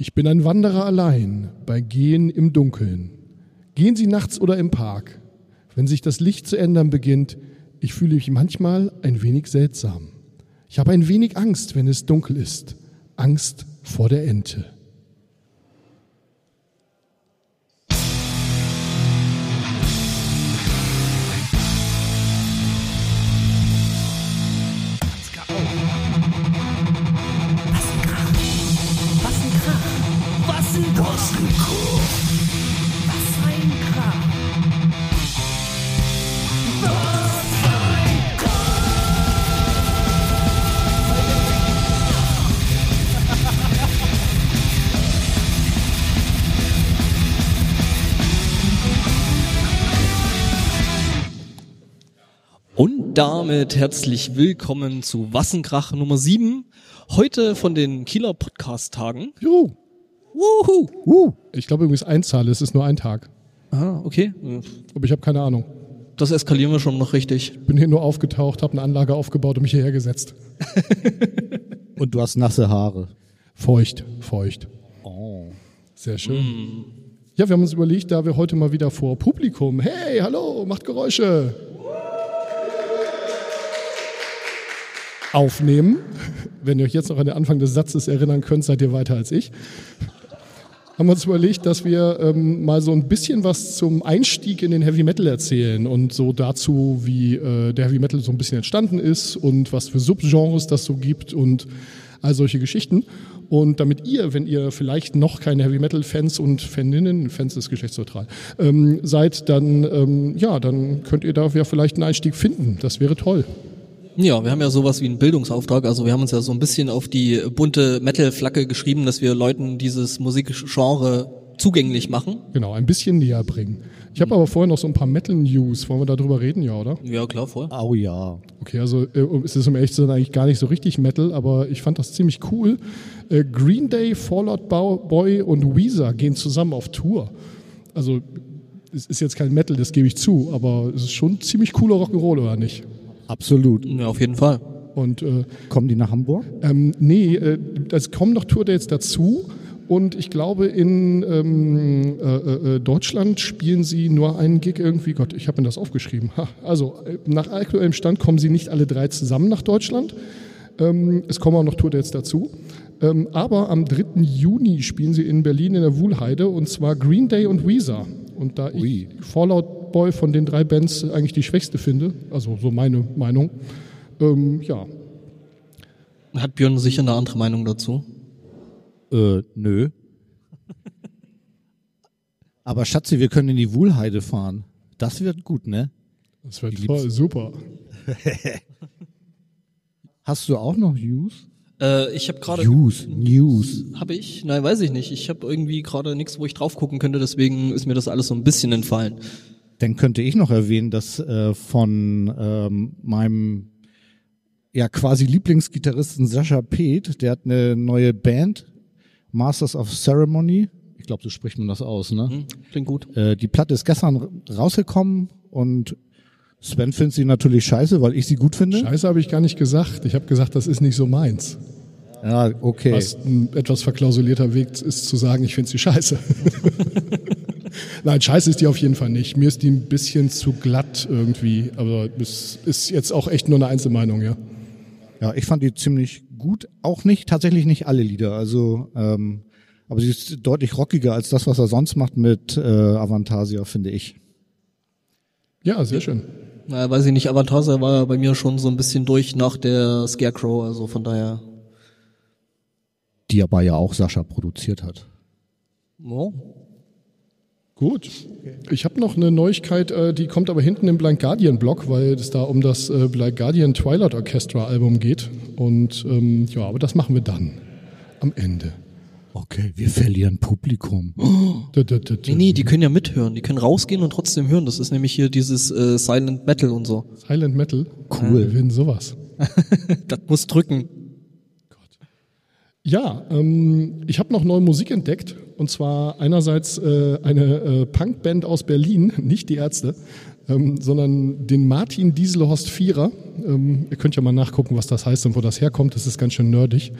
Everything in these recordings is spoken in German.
Ich bin ein Wanderer allein bei Gehen im Dunkeln. Gehen Sie nachts oder im Park. Wenn sich das Licht zu ändern beginnt, ich fühle mich manchmal ein wenig seltsam. Ich habe ein wenig Angst, wenn es dunkel ist. Angst vor der Ente. Damit herzlich willkommen zu Wassenkrach Nummer 7. Heute von den Kieler Podcast-Tagen. Juhu. Wuhu. Uh. Ich glaube übrigens Einzahl, es ist nur ein Tag. Ah, okay. Aber ich habe keine Ahnung. Das eskalieren wir schon noch richtig. Bin hier nur aufgetaucht, habe eine Anlage aufgebaut und mich hierher gesetzt. Und du hast nasse Haare. Feucht, feucht. Oh. Sehr schön. Ja, wir haben uns überlegt, da wir heute mal wieder vor Publikum, hey, hallo, macht Geräusche. Aufnehmen. Wenn ihr euch jetzt noch an den Anfang des Satzes erinnern könnt, seid ihr weiter als ich. Haben wir uns überlegt, dass wir ähm, mal so ein bisschen was zum Einstieg in den Heavy Metal erzählen und so dazu, wie äh, der Heavy Metal so ein bisschen entstanden ist und was für Subgenres das so gibt und all solche Geschichten. Und damit ihr, wenn ihr vielleicht noch keine Heavy Metal Fans und Faninnen, Fans ist geschlechtsneutral, ähm, seid, dann ähm, ja, dann könnt ihr da ja vielleicht einen Einstieg finden. Das wäre toll. Ja, wir haben ja sowas wie einen Bildungsauftrag. Also wir haben uns ja so ein bisschen auf die bunte Metal-Flagge geschrieben, dass wir Leuten dieses Musikgenre zugänglich machen. Genau, ein bisschen näher bringen. Ich habe aber vorher noch so ein paar Metal News. Wollen wir darüber reden, ja, oder? Ja, klar, voll. Oh ja. Okay, also äh, es ist um ehrlich zu sein eigentlich gar nicht so richtig Metal, aber ich fand das ziemlich cool. Äh, Green Day, Fall Out Boy und Weezer gehen zusammen auf Tour. Also es ist jetzt kein Metal, das gebe ich zu, aber es ist schon ziemlich cooler Rock'n'Roll, oder nicht? Absolut. Ja, auf jeden Fall. Und äh, Kommen die nach Hamburg? ähm, nee, äh, es kommen noch Tourdates dazu. Und ich glaube, in ähm, äh, äh, Deutschland spielen sie nur einen Gig irgendwie. Gott, ich habe mir das aufgeschrieben. Ha. Also, äh, nach aktuellem Stand kommen sie nicht alle drei zusammen nach Deutschland. Ähm, es kommen auch noch Tourdates dazu. Ähm, aber am 3. Juni spielen sie in Berlin in der Wuhlheide und zwar Green Day und Weezer. Und da ich Ui. Fallout Boy von den drei Bands eigentlich die schwächste finde, also so meine Meinung, ähm, ja, Hat Björn sicher eine andere Meinung dazu? Äh, nö. Aber Schatzi, wir können in die Wuhlheide fahren. Das wird gut, ne? das wird voll super. Hast du auch noch News? Äh, ich habe gerade News, News. Habe ich? Nein, weiß ich nicht. Ich habe irgendwie gerade nichts, wo ich drauf gucken könnte, deswegen ist mir das alles so ein bisschen entfallen. Dann könnte ich noch erwähnen, dass äh, von ähm, meinem ja quasi Lieblingsgitarristen Sascha Peth, der hat eine neue Band, Masters of Ceremony. Ich glaube, so spricht man das aus, ne? Hm, klingt gut. Äh, die Platte ist gestern rausgekommen und Sven findet sie natürlich scheiße, weil ich sie gut finde. Scheiße habe ich gar nicht gesagt. Ich habe gesagt, das ist nicht so meins. Ja, okay. Was ein etwas verklausulierter Weg ist zu sagen, ich finde sie scheiße. Nein, scheiße ist die auf jeden Fall nicht. Mir ist die ein bisschen zu glatt irgendwie, aber es ist jetzt auch echt nur eine Einzelmeinung, ja. Ja, ich fand die ziemlich gut. Auch nicht, tatsächlich nicht alle Lieder. Also, ähm, aber sie ist deutlich rockiger als das, was er sonst macht mit äh, Avantasia, finde ich. Ja, sehr schön. Na, weiß ich nicht, Avantasia war ja bei mir schon so ein bisschen durch nach der Scarecrow, also von daher. Die aber ja auch Sascha produziert hat. Oh. Gut. Ich habe noch eine Neuigkeit, äh, die kommt aber hinten im Blind Guardian Blog, weil es da um das äh, Blind Guardian Twilight Orchestra Album geht. Und ähm, ja, aber das machen wir dann. Am Ende. Okay, wir verlieren Publikum. Dö. Nee, nee, die können ja mithören. Die können rausgehen und trotzdem hören. Das ist nämlich hier dieses äh, Silent Metal und so. Silent Metal. Cool. Wir werden sowas. Das muss drücken. Ja, ähm, ich habe noch neue Musik entdeckt. Und zwar einerseits äh, eine äh, Punkband aus Berlin, nicht die Ärzte, ähm, sondern den Martin Dieselhorst Vierer. Ähm, ihr könnt ja mal nachgucken, was das heißt und wo das herkommt. Das ist ganz schön nerdig.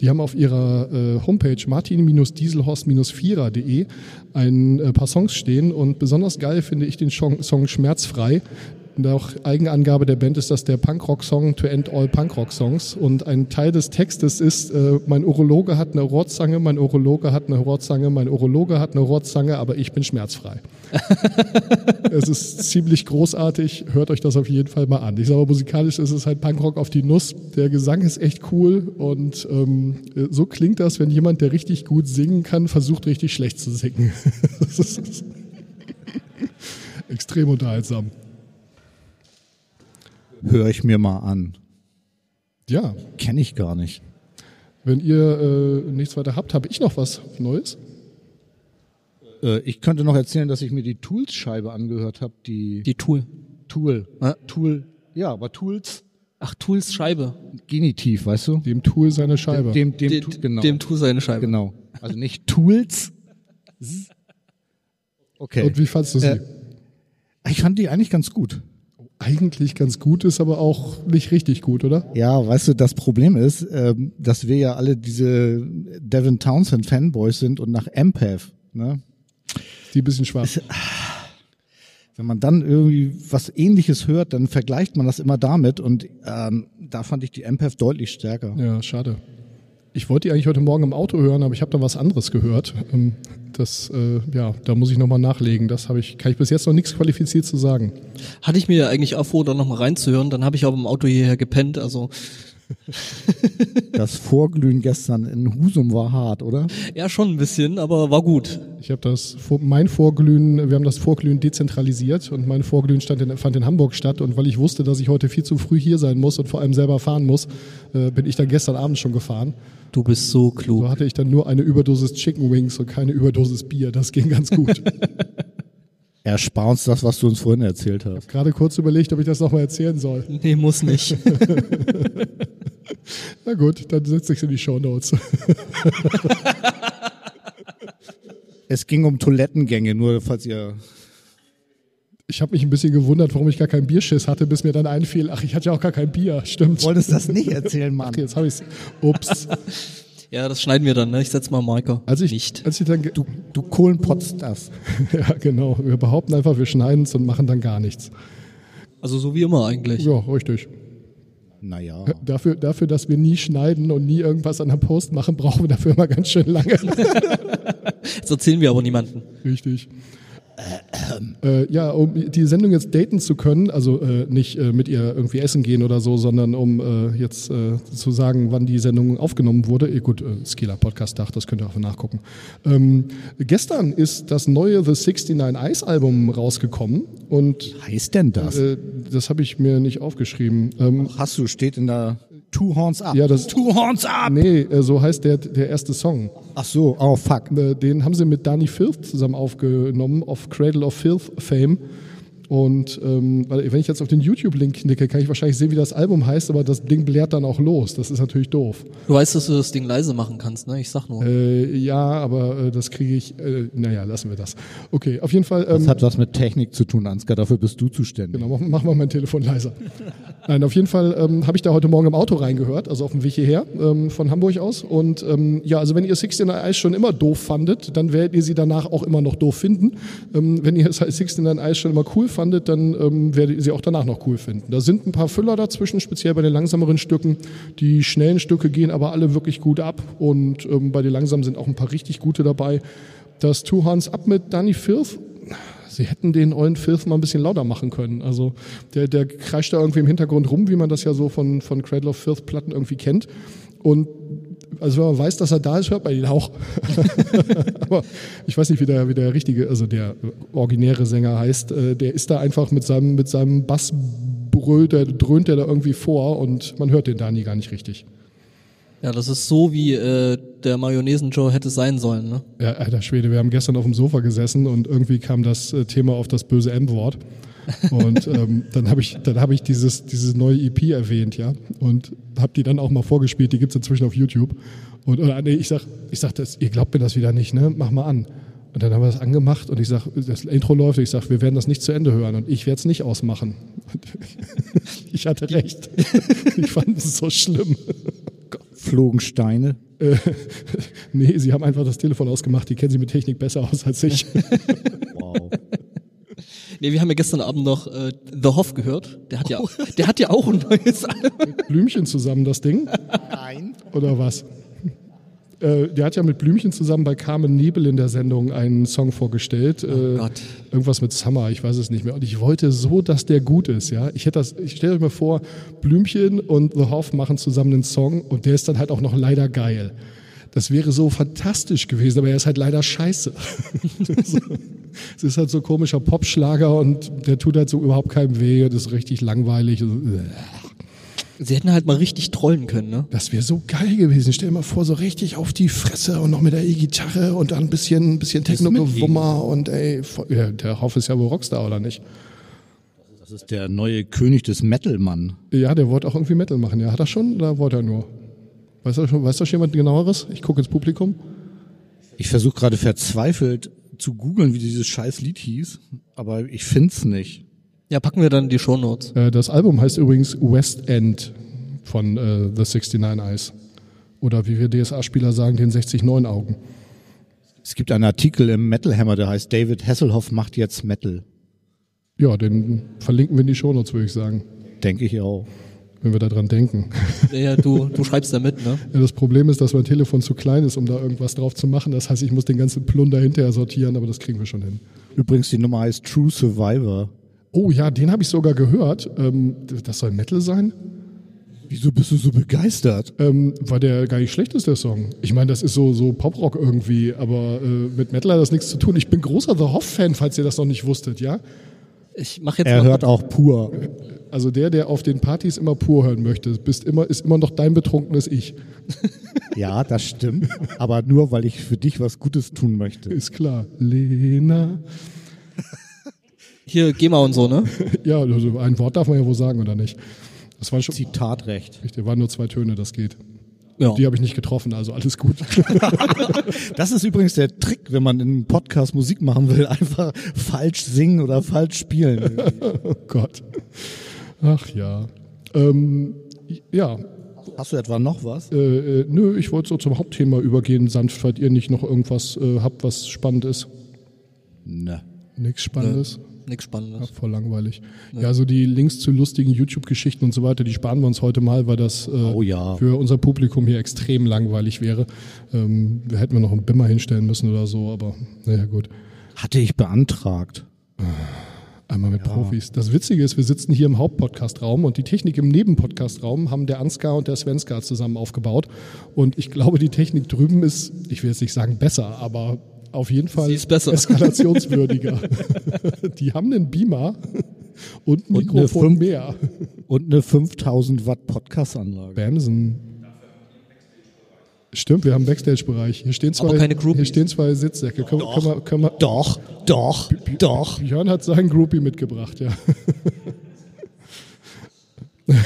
Die haben auf ihrer äh, Homepage martin-dieselhorst-vierer.de ein äh, paar Songs stehen und besonders geil finde ich den Song, Song Schmerzfrei. Und auch Eigenangabe der Band ist das der Punkrock-Song to end all Punkrock-Songs. Und ein Teil des Textes ist, äh, mein Urologe hat eine Rohrzange, mein Urologe hat eine Rohrzange, mein Urologe hat eine Rohrzange, aber ich bin schmerzfrei. es ist ziemlich großartig, hört euch das auf jeden Fall mal an. Ich sage, musikalisch ist es halt Punkrock auf die Nuss. Der Gesang ist echt cool und ähm, so klingt das, wenn jemand, der richtig gut singen kann, versucht richtig schlecht zu singen. das ist extrem unterhaltsam. Höre ich mir mal an. Ja. Kenne ich gar nicht. Wenn ihr äh, nichts weiter habt, habe ich noch was Neues. Äh, ich könnte noch erzählen, dass ich mir die Tools-Scheibe angehört habe. Die, Die Tool. Tool. Ja. Tool. Ja, aber Tools Ach, Tools Scheibe. Genitiv, weißt du? Dem Tool seine Scheibe. Dem, dem, De, Tu- genau. Dem Tool seine Scheibe. genau. Also nicht Tools. Okay. Und wie fandst du sie? Äh, ich fand die eigentlich ganz gut. Eigentlich ganz gut, ist aber auch nicht richtig gut, oder? Ja, weißt du, das Problem ist, ähm, dass wir ja alle diese Devin Townsend Fanboys sind und nach Empath, ne? Die ein bisschen schwach. Wenn man dann irgendwie was ähnliches hört, dann vergleicht man das immer damit und ähm, da fand ich die Empath deutlich stärker. Ja, schade. Ich wollte die eigentlich heute Morgen im Auto hören, aber ich habe da was anderes gehört. Ähm, Das, äh, ja, da muss ich nochmal nachlegen. Das habe ich, kann ich bis jetzt noch nichts qualifiziert zu sagen. Hatte ich mir ja eigentlich auch vor, da nochmal reinzuhören. Dann habe ich aber im Auto hierher gepennt. Also Das Vorglühen gestern in Husum war hart, oder? ja, schon ein bisschen, aber war gut. Ich habe das, mein Vorglühen, wir haben das Vorglühen dezentralisiert und mein Vorglühen stand in, fand in Hamburg statt. Und weil ich wusste, dass ich heute viel zu früh hier sein muss und vor allem selber fahren muss, äh, bin ich dann gestern Abend schon gefahren. Du bist so So klug. hatte ich dann nur eine Überdosis Chicken Wings und keine Überdosis Bier. Das ging ganz gut. Erspar uns das, was du uns vorhin erzählt hast. Gerade kurz überlegt, ob ich das nochmal erzählen soll. Nee, muss nicht. Na gut, dann setze ich es in die Shownotes. Es ging um Toilettengänge, nur falls ihr. Ich habe mich ein bisschen gewundert, warum ich gar keinen Bierschiss hatte, bis mir dann einfiel, ach, ich hatte ja auch gar kein Bier. Stimmt. Wolltest das nicht erzählen, Mann? Okay, jetzt habe ich's. Ups. ja, das schneiden wir dann, ne? Ich setz mal Marker. Als ich, nicht. Als ich dann, Du, du Kohlenpotzt das. ja genau, wir behaupten einfach, wir schneiden es und machen dann gar nichts. Also so wie immer eigentlich. Ja, richtig. Naja. Dafür, dafür, dass wir nie schneiden und nie irgendwas an der Post machen, brauchen wir dafür immer ganz schön lange. Das erzählen wir aber niemanden. Richtig. Äh, ja, um die Sendung jetzt daten zu können, also äh, nicht äh, mit ihr irgendwie essen gehen oder so, sondern um äh, jetzt äh, zu sagen, wann die Sendung aufgenommen wurde. Eh, gut, äh, Skila Podcast Dach, das könnt ihr auch nachgucken. Ähm, gestern ist das neue The 69 Eyes Album rausgekommen und heißt denn das? äh, das habe ich mir nicht aufgeschrieben. Ähm, Hast du, steht in der Two Horns Up. ja, das Two Horns Up! nee, äh, so heißt der der erste Song. Ach so, oh fuck. Äh, Den haben sie mit Danny Filth zusammen aufgenommen, auf Cradle of Filth Fame. Und ähm, weil, wenn ich jetzt auf den YouTube-Link knicke, kann ich wahrscheinlich sehen, wie das Album heißt, aber das Ding blärt dann auch los. Das ist natürlich doof. Du weißt, dass du das Ding leise machen kannst, ne? Ich sag nur. Äh, ja, aber äh, das kriege ich, äh, naja, lassen wir das. Okay, auf jeden Fall. Ähm, Das hat was mit Technik zu tun, Ansgar. Dafür bist du zuständig. Genau, mach, mach mal mein Telefon leiser. Nein, auf jeden Fall ähm, habe ich da heute Morgen im Auto reingehört, also auf dem Weg hierher ähm, von Hamburg aus. Und ähm, ja, also wenn ihr 69 Eyes schon immer doof fandet, dann werdet ihr sie danach auch immer noch doof finden. Ähm, wenn ihr 69 Eyes schon immer cool fandet, dann ähm, werdet ihr sie auch danach noch cool finden. Da sind ein paar Füller dazwischen, speziell bei den langsameren Stücken. Die schnellen Stücke gehen aber alle wirklich gut ab und ähm, bei den langsamen sind auch ein paar richtig gute dabei. Das Two Hands Up mit Danny Firth, Sie hätten den ollen Filth mal ein bisschen lauter machen können. Also der, der kreischt da irgendwie im Hintergrund rum, wie man das ja so von, von Cradle of Filth Platten irgendwie kennt. Und also wenn man weiß, dass er da ist, hört man ihn auch. Aber ich weiß nicht, wie der, wie der richtige, also der originäre Sänger heißt. Äh, Der ist da einfach mit seinem, mit seinem Bass brüllt, der dröhnt der da irgendwie vor und man hört den Dani gar nicht richtig. Ja, das ist so, wie äh, der Mayonnaisen-Joe hätte sein sollen, ne? Ja, alter Schwede, wir haben gestern auf dem Sofa gesessen und irgendwie kam das äh, Thema auf das böse M-Wort. Und ähm, dann habe ich, dann habe ich dieses, dieses neue EP erwähnt, ja, und habe die dann auch mal vorgespielt. Die gibt's inzwischen auf YouTube. Und oder, nee, ich sag, ich sag das, ihr glaubt mir das wieder nicht, ne? Mach mal an. Und dann haben wir das angemacht und ich sag, das Intro läuft, ich sag, wir werden das nicht zu Ende hören und ich werde es nicht ausmachen. ich hatte recht. ich fand es so schlimm. Flogen Steine. Äh, nee, sie haben einfach das Telefon ausgemacht, die kennen sie mit Technik besser aus als ich. Wow. Nee, wir haben ja gestern Abend noch äh, The Hoff gehört. Der hat ja, der hat ja auch ein neues Album. Blümchen zusammen das Ding? Nein. Oder was? Äh, der hat ja mit Blümchen zusammen bei Carmen Nebel in der Sendung einen Song vorgestellt. Oh Gott. Irgendwas mit Summer, ich weiß es nicht mehr. Und ich wollte so, dass der gut ist, ja. Ich hätte das, ich stelle euch mal vor, Blümchen und The Hoff machen zusammen einen Song und der ist dann halt auch noch leider geil. Das wäre so fantastisch gewesen, aber er ist halt leider scheiße. Es ist halt so komischer Popschlager und der tut halt so überhaupt keinem weh. Das ist richtig langweilig. Sie hätten halt mal richtig trollen können, ne? Das wäre so geil gewesen. Stell dir mal vor, so richtig auf die Fresse und noch mit der E-Gitarre und dann ein bisschen, ein bisschen Techno-Gewummer und ey, ja, der Hoff ist ja wohl Rockstar, oder nicht? Das ist der neue König des Metal-Mann. Ja, der wollte auch irgendwie Metal machen. Ja, hat er schon oder wollte er nur? Weißt du schon, weiß da schon jemand genaueres? Ich gucke ins Publikum. Ich versuche gerade verzweifelt zu googeln, wie dieses scheiß Lied hieß, aber ich find's nicht. Ja, packen wir dann die Shownotes. Äh, das Album heißt übrigens West End von äh, The 69 Eyes. Oder wie wir DSA-Spieler sagen, den 69 Augen. Es gibt einen Artikel im Metal Hammer, der heißt David Hasselhoff macht jetzt Metal. Ja, den verlinken wir in die Shownotes, würde ich sagen. Denke ich auch. Wenn wir daran denken. Ja, du, du schreibst da mit, ne? Ja, das Problem ist, dass mein Telefon zu klein ist, um da irgendwas drauf zu machen. Das heißt, ich muss den ganzen Plunder hinterher sortieren, aber das kriegen wir schon hin. Übrigens, die Nummer heißt True Survivor. Oh ja, den habe ich sogar gehört. Ähm, das soll Metal sein? Wieso bist du so begeistert? Ähm, weil der gar nicht schlecht ist, der Song. Ich meine, das ist so, so Poprock irgendwie, aber äh, mit Metal hat das nichts zu tun. Ich bin großer The Hoff-Fan, falls ihr das noch nicht wusstet, ja? Ich mach jetzt Er mal hört auch pur. Also der, der auf den Partys immer pur hören möchte, bist immer, ist immer noch dein betrunkenes Ich. Ja, das stimmt. Aber nur, weil ich für dich was Gutes tun möchte. Ist klar. Lena. Hier GEMA und so, ne? Ja, also ein Wort darf man ja wohl sagen, oder nicht? Das waren schon, Zitatrecht. das waren nur zwei Töne, das geht. Ja. Die habe ich nicht getroffen, also alles gut. Das ist übrigens der Trick, wenn man in einem Podcast Musik machen will. Einfach falsch singen oder falsch spielen. oh Gott. Ach ja. Ähm, ja, Hast du etwa noch was? äh, äh, nö, ich wollte so zum Hauptthema übergehen, sanft, falls ihr nicht noch irgendwas äh, habt, was spannend ist. Ne. Nichts Spannendes. Ja, Spannendes. voll langweilig. Ja, also die Links zu lustigen YouTube-Geschichten und so weiter, die sparen wir uns heute mal, weil das äh, Oh ja. für unser Publikum hier extrem langweilig wäre. Ähm, wir hätten wir noch einen Bimmer hinstellen müssen oder so, aber naja gut. Hatte ich beantragt. Einmal mit Profis. Das Witzige ist, wir sitzen hier im Hauptpodcast-Raum und die Technik im Nebenpodcast-Raum haben der Ansgar und der Svenska zusammen aufgebaut. Und ich glaube, die Technik drüben ist, ich will jetzt nicht sagen besser, aber auf jeden Fall Sie ist besser. eskalationswürdiger. die haben einen Beamer und ein Und Mikrofon fünf- mehr. Und eine 5000 Watt Podcast-Anlage. Bamsen. Stimmt, wir haben einen Backstage-Bereich. Hier stehen zwei, Aber keine Groupies. hier stehen zwei Sitzsäcke. Können, können wir, können wir, Doch, doch, doch. Björn hat seinen Groupie mitgebracht, ja.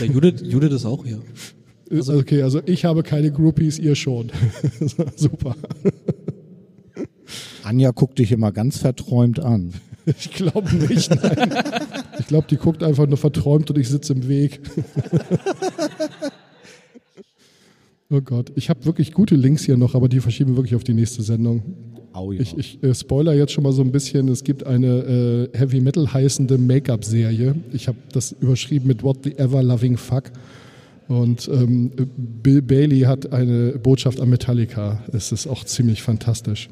Der Judith, Judith ist auch hier. Also, okay, also ich habe keine Groupies, ihr schon. Super. Anja guckt dich immer ganz verträumt an. Ich glaube nicht, nein. Ich glaube, die guckt einfach nur verträumt und ich sitze im Weg. Oh Gott, ich habe wirklich gute Links hier noch, aber die verschieben wir wirklich auf die nächste Sendung. Au ja. Ich, ich äh, spoiler jetzt schon mal so ein bisschen. Es gibt eine äh, Heavy Metal heißende Make-up-Serie. Ich habe das überschrieben mit What the Ever Loving Fuck. Und ähm, Bill Bailey hat eine Botschaft an Metallica. Es ist auch ziemlich fantastisch.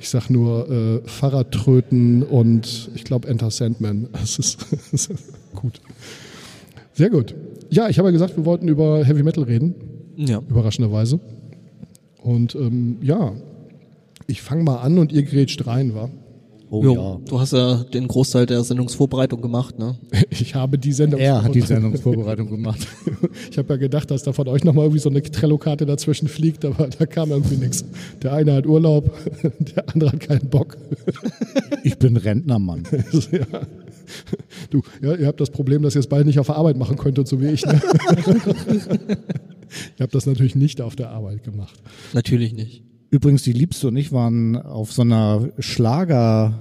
Ich sag nur äh, Fahrradtröten und ich glaube Enter Sandman. Es ist, es ist gut. Sehr gut. Ja, ich habe ja gesagt, wir wollten über Heavy Metal reden Ja. überraschenderweise. Und ähm, ja, ich fange mal an und ihr grätscht rein, wa? Oh Jo, ja. Du hast ja den Großteil der Sendungsvorbereitung gemacht, ne? Ich habe die Sendung. Er hat die Sendungsvorbereitung gemacht. Ich habe ja gedacht, dass da von euch nochmal irgendwie so eine Trello-Karte dazwischen fliegt, aber da kam irgendwie nichts. Der eine hat Urlaub, der andere hat keinen Bock. Ich bin Rentnermann. ja. Du, ja, ihr habt das Problem, dass ihr es beide nicht auf der Arbeit machen könntet, so wie ich. Ne? ihr habt das natürlich nicht auf der Arbeit gemacht. Natürlich nicht. Übrigens, die Liebste und ich waren auf so einer Schlager,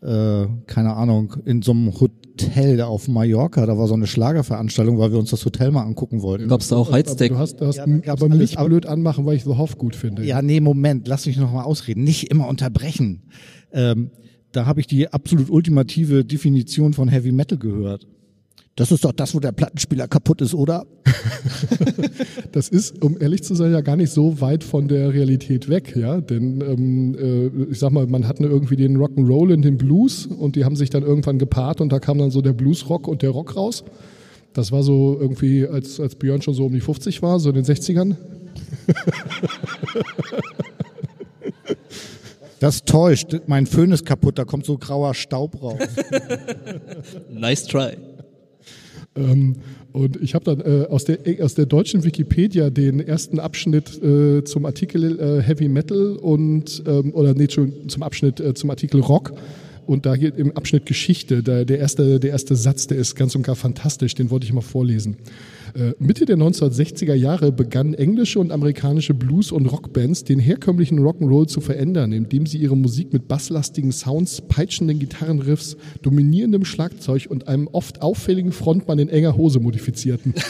äh, keine Ahnung, in so einem Hotel auf Mallorca. Da war so eine Schlagerveranstaltung, weil wir uns das Hotel mal angucken wollten. Gab's da auch Heizdeck? Aber du hast, du hast Ja, aber alles, mich aber- blöd anmachen, weil ich so Hoff gut finde. Ja, nee, Moment, lass mich noch mal ausreden. Nicht immer unterbrechen. Ähm, da habe ich die absolut ultimative Definition von Heavy Metal gehört. Das ist doch das, wo der Plattenspieler kaputt ist, oder? Das ist, um ehrlich zu sein, ja gar nicht so weit von der Realität weg, ja. Denn ähm, äh, ich sag mal, man hat irgendwie den Rock'n'Roll und den Blues und die haben sich dann irgendwann gepaart und da kam dann so der Bluesrock und der Rock raus. Das war so irgendwie, als, als Björn schon so um die 50 war, so in den 60ern. Das täuscht. Mein Föhn ist kaputt, da kommt so grauer Staub raus. Nice try. Ähm, und ich habe dann äh, aus, der, aus der deutschen Wikipedia den ersten Abschnitt äh, zum Artikel äh, Heavy Metal und ähm, oder nee, zum Abschnitt äh, zum Artikel Rock. Und da geht im Abschnitt Geschichte, da, der, erste, der erste Satz, der ist ganz und gar fantastisch, den wollte ich mal vorlesen. Äh, Mitte der 1960er Jahre begannen englische und amerikanische Blues- und Rockbands den herkömmlichen Rock'n'Roll zu verändern, indem sie ihre Musik mit basslastigen Sounds, peitschenden Gitarrenriffs, dominierendem Schlagzeug und einem oft auffälligen Frontmann in enger Hose modifizierten.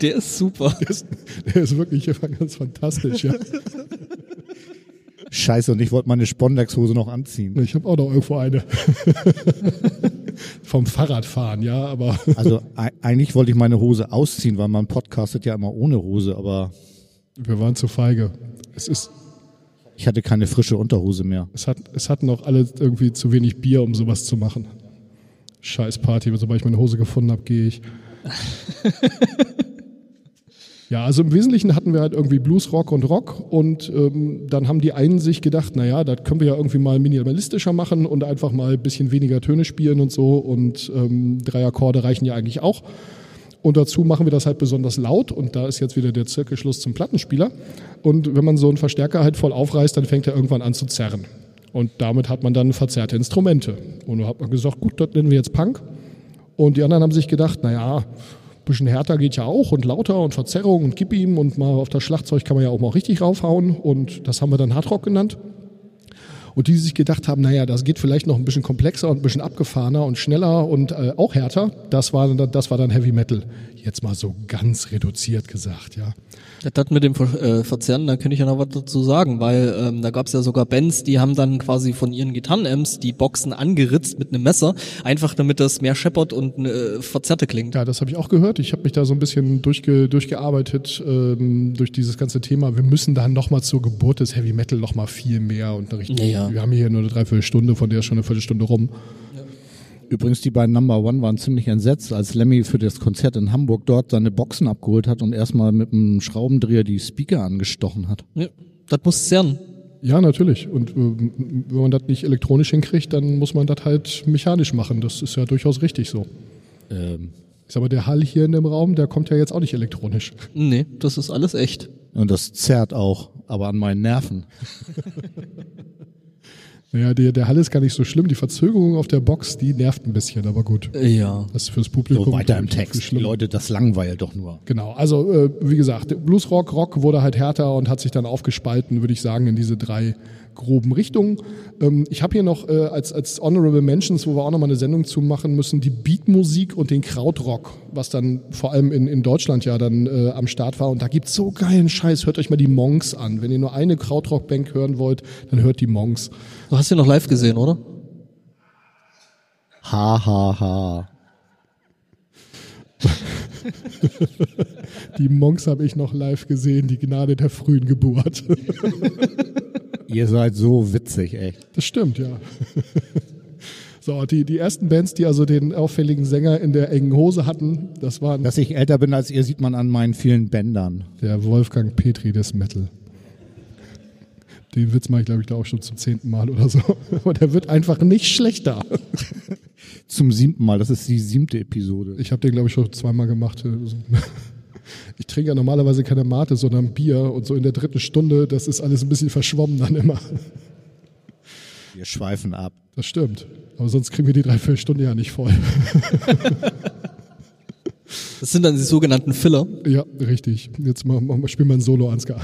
Der ist super. Der ist, der ist wirklich ganz fantastisch, ja. Scheiße, und ich wollte meine Spondex-Hose noch anziehen. Ich habe auch noch irgendwo eine. Vom Fahrradfahren, ja, aber Also e- eigentlich wollte ich meine Hose ausziehen, weil man podcastet ja immer ohne Hose, aber wir waren zu feige. Es ist, ich hatte keine frische Unterhose mehr. es hat, es hatten auch alle irgendwie zu wenig Bier, um sowas zu machen. Scheiß Party, sobald ich meine Hose gefunden habe, gehe ich. Ja, also im Wesentlichen hatten wir halt irgendwie Blues, Rock und Rock und ähm, dann haben die einen sich gedacht, naja, das können wir ja irgendwie mal minimalistischer machen und einfach mal ein bisschen weniger Töne spielen und so und ähm, drei Akkorde reichen ja eigentlich auch. Und dazu machen wir das halt besonders laut und da ist jetzt wieder der Zirkelschluss zum Plattenspieler. Und wenn man so einen Verstärker halt voll aufreißt, dann fängt er irgendwann an zu zerren. Und damit hat man dann verzerrte Instrumente. Und da hat man gesagt, gut, das nennen wir jetzt Punk. Und die anderen haben sich gedacht, naja, bisschen härter geht ja auch und lauter und Verzerrung und gib ihm und mal auf das Schlagzeug kann man ja auch mal richtig raufhauen. Und das haben wir dann Hardrock genannt. Und die sich gedacht haben, naja, das geht vielleicht noch ein bisschen komplexer und ein bisschen abgefahrener und schneller und äh, auch härter. Das war, das war dann Heavy Metal. Jetzt mal so ganz reduziert gesagt, ja. Das mit dem Ver äh, Verzerren, da könnte ich ja noch was dazu sagen, weil ähm, da gab es ja sogar Bands, die haben dann quasi von ihren Gitarrenamps die Boxen angeritzt mit einem Messer, einfach damit das mehr scheppert und äh, verzerrte klingt. Ja, das habe ich auch gehört. Ich habe mich da so ein bisschen durchge, durchgearbeitet ähm, durch dieses ganze Thema. Wir müssen da nochmal zur Geburt des Heavy Metal nochmal viel mehr und eine richtig, Ja, ja. wir haben hier nur eine Dreiviertelstunde, von der ist schon eine Viertelstunde rum. Übrigens, die beiden Number One waren ziemlich entsetzt, als Lemmy für das Konzert in Hamburg dort seine Boxen abgeholt hat und erstmal mit einem Schraubendreher die Speaker angestochen hat. Ja, das muss zerren. Ja, natürlich. Und ähm, wenn man das nicht elektronisch hinkriegt, dann muss man das halt mechanisch machen. Das ist ja durchaus richtig so. Ähm, Ich sag mal, der Hall hier in dem Raum, der kommt ja jetzt auch nicht elektronisch. Nee, das ist alles echt. und das zerrt auch, aber an meinen Nerven. Naja, der, der Hall ist gar nicht so schlimm. Die Verzögerung auf der Box, die nervt ein bisschen, aber gut. Ja. Das ist fürs Publikum. So weiter im Text. Die. Leute, das langweilt doch nur. Genau, also äh, wie gesagt, Bluesrock, Rock wurde halt härter und hat sich dann aufgespalten, würde ich sagen, in diese drei groben Richtungen. Ähm, ich habe hier noch äh, als, als Honorable Mentions, wo wir auch nochmal eine Sendung zu machen müssen, die Beatmusik und den Krautrock, was dann vor allem in, in Deutschland ja dann äh, am Start war. Und da gibt's so geilen Scheiß. Hört euch mal die Monks an. Wenn ihr nur eine Krautrock-Bank hören wollt, dann hört die Monks. Du hast ihn noch live gesehen, oder? Ha, ha, ha. Die Monks habe ich noch live gesehen, die Gnade der frühen Geburt. Ihr seid so witzig, echt. Das stimmt, ja. So, die, die ersten Bands, die also den auffälligen Sänger in der engen Hose hatten, das waren Dass ich älter bin als ihr, sieht man an meinen vielen Bändern. der Wolfgang Petri des Metal. Den Witz mache ich, glaube ich, da auch schon zum zehnten Mal oder so. Aber der wird einfach nicht schlechter. Zum siebten Mal, das ist die siebte Episode. Ich habe den, glaube ich, schon zweimal gemacht. Ich trinke ja normalerweise keine Mate, sondern Bier. Und so in der dritten Stunde, das ist alles ein bisschen verschwommen dann immer. Wir schweifen ab. Das stimmt. Aber sonst kriegen wir die Dreiviertelstunde ja nicht voll. Das sind dann die sogenannten Filler. Ja, richtig. Jetzt mal, mal spielen wir ein Solo, Ansgar.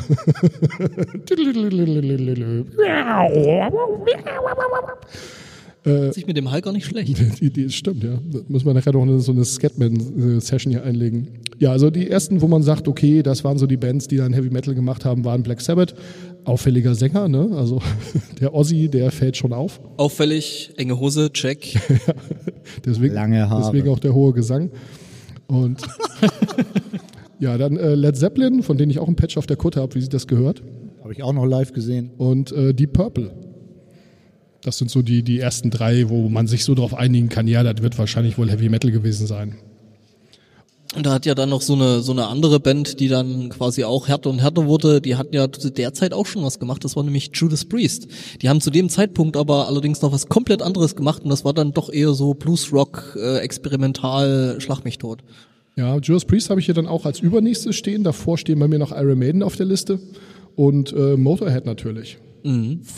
Sich mit dem Hall gar nicht schlecht. Die, die stimmt, ja. Da muss man nachher noch eine, so eine Scatman-Session hier einlegen. Ja, also die ersten, wo man sagt, okay, das waren so die Bands, die dann Heavy Metal gemacht haben, waren Black Sabbath. Auffälliger Sänger, ne? Also der Ozzy, der fällt schon auf. Auffällig, enge Hose, check. Deswegen, Lange Haare. deswegen auch der hohe Gesang. Und ja, dann äh, Led Zeppelin, von denen ich auch ein Patch auf der Kutte habe, wie sie das gehört. Habe ich auch noch live gesehen. Und äh, Deep Purple. Das sind so die, die ersten drei, wo man sich so darauf einigen kann, ja, das wird wahrscheinlich wohl Heavy Metal gewesen sein. Und da hat ja dann noch so eine, so eine andere Band, die dann quasi auch härter und härter wurde, die hatten ja zu der Zeit auch schon was gemacht, das war nämlich Judas Priest. Die haben zu dem Zeitpunkt aber allerdings noch was komplett anderes gemacht und das war dann doch eher so Bluesrock, äh, experimental, schlag mich tot. Ja, Judas Priest habe ich hier dann auch als übernächstes stehen. Davor stehen bei mir noch Iron Maiden auf der Liste und äh, Motorhead natürlich.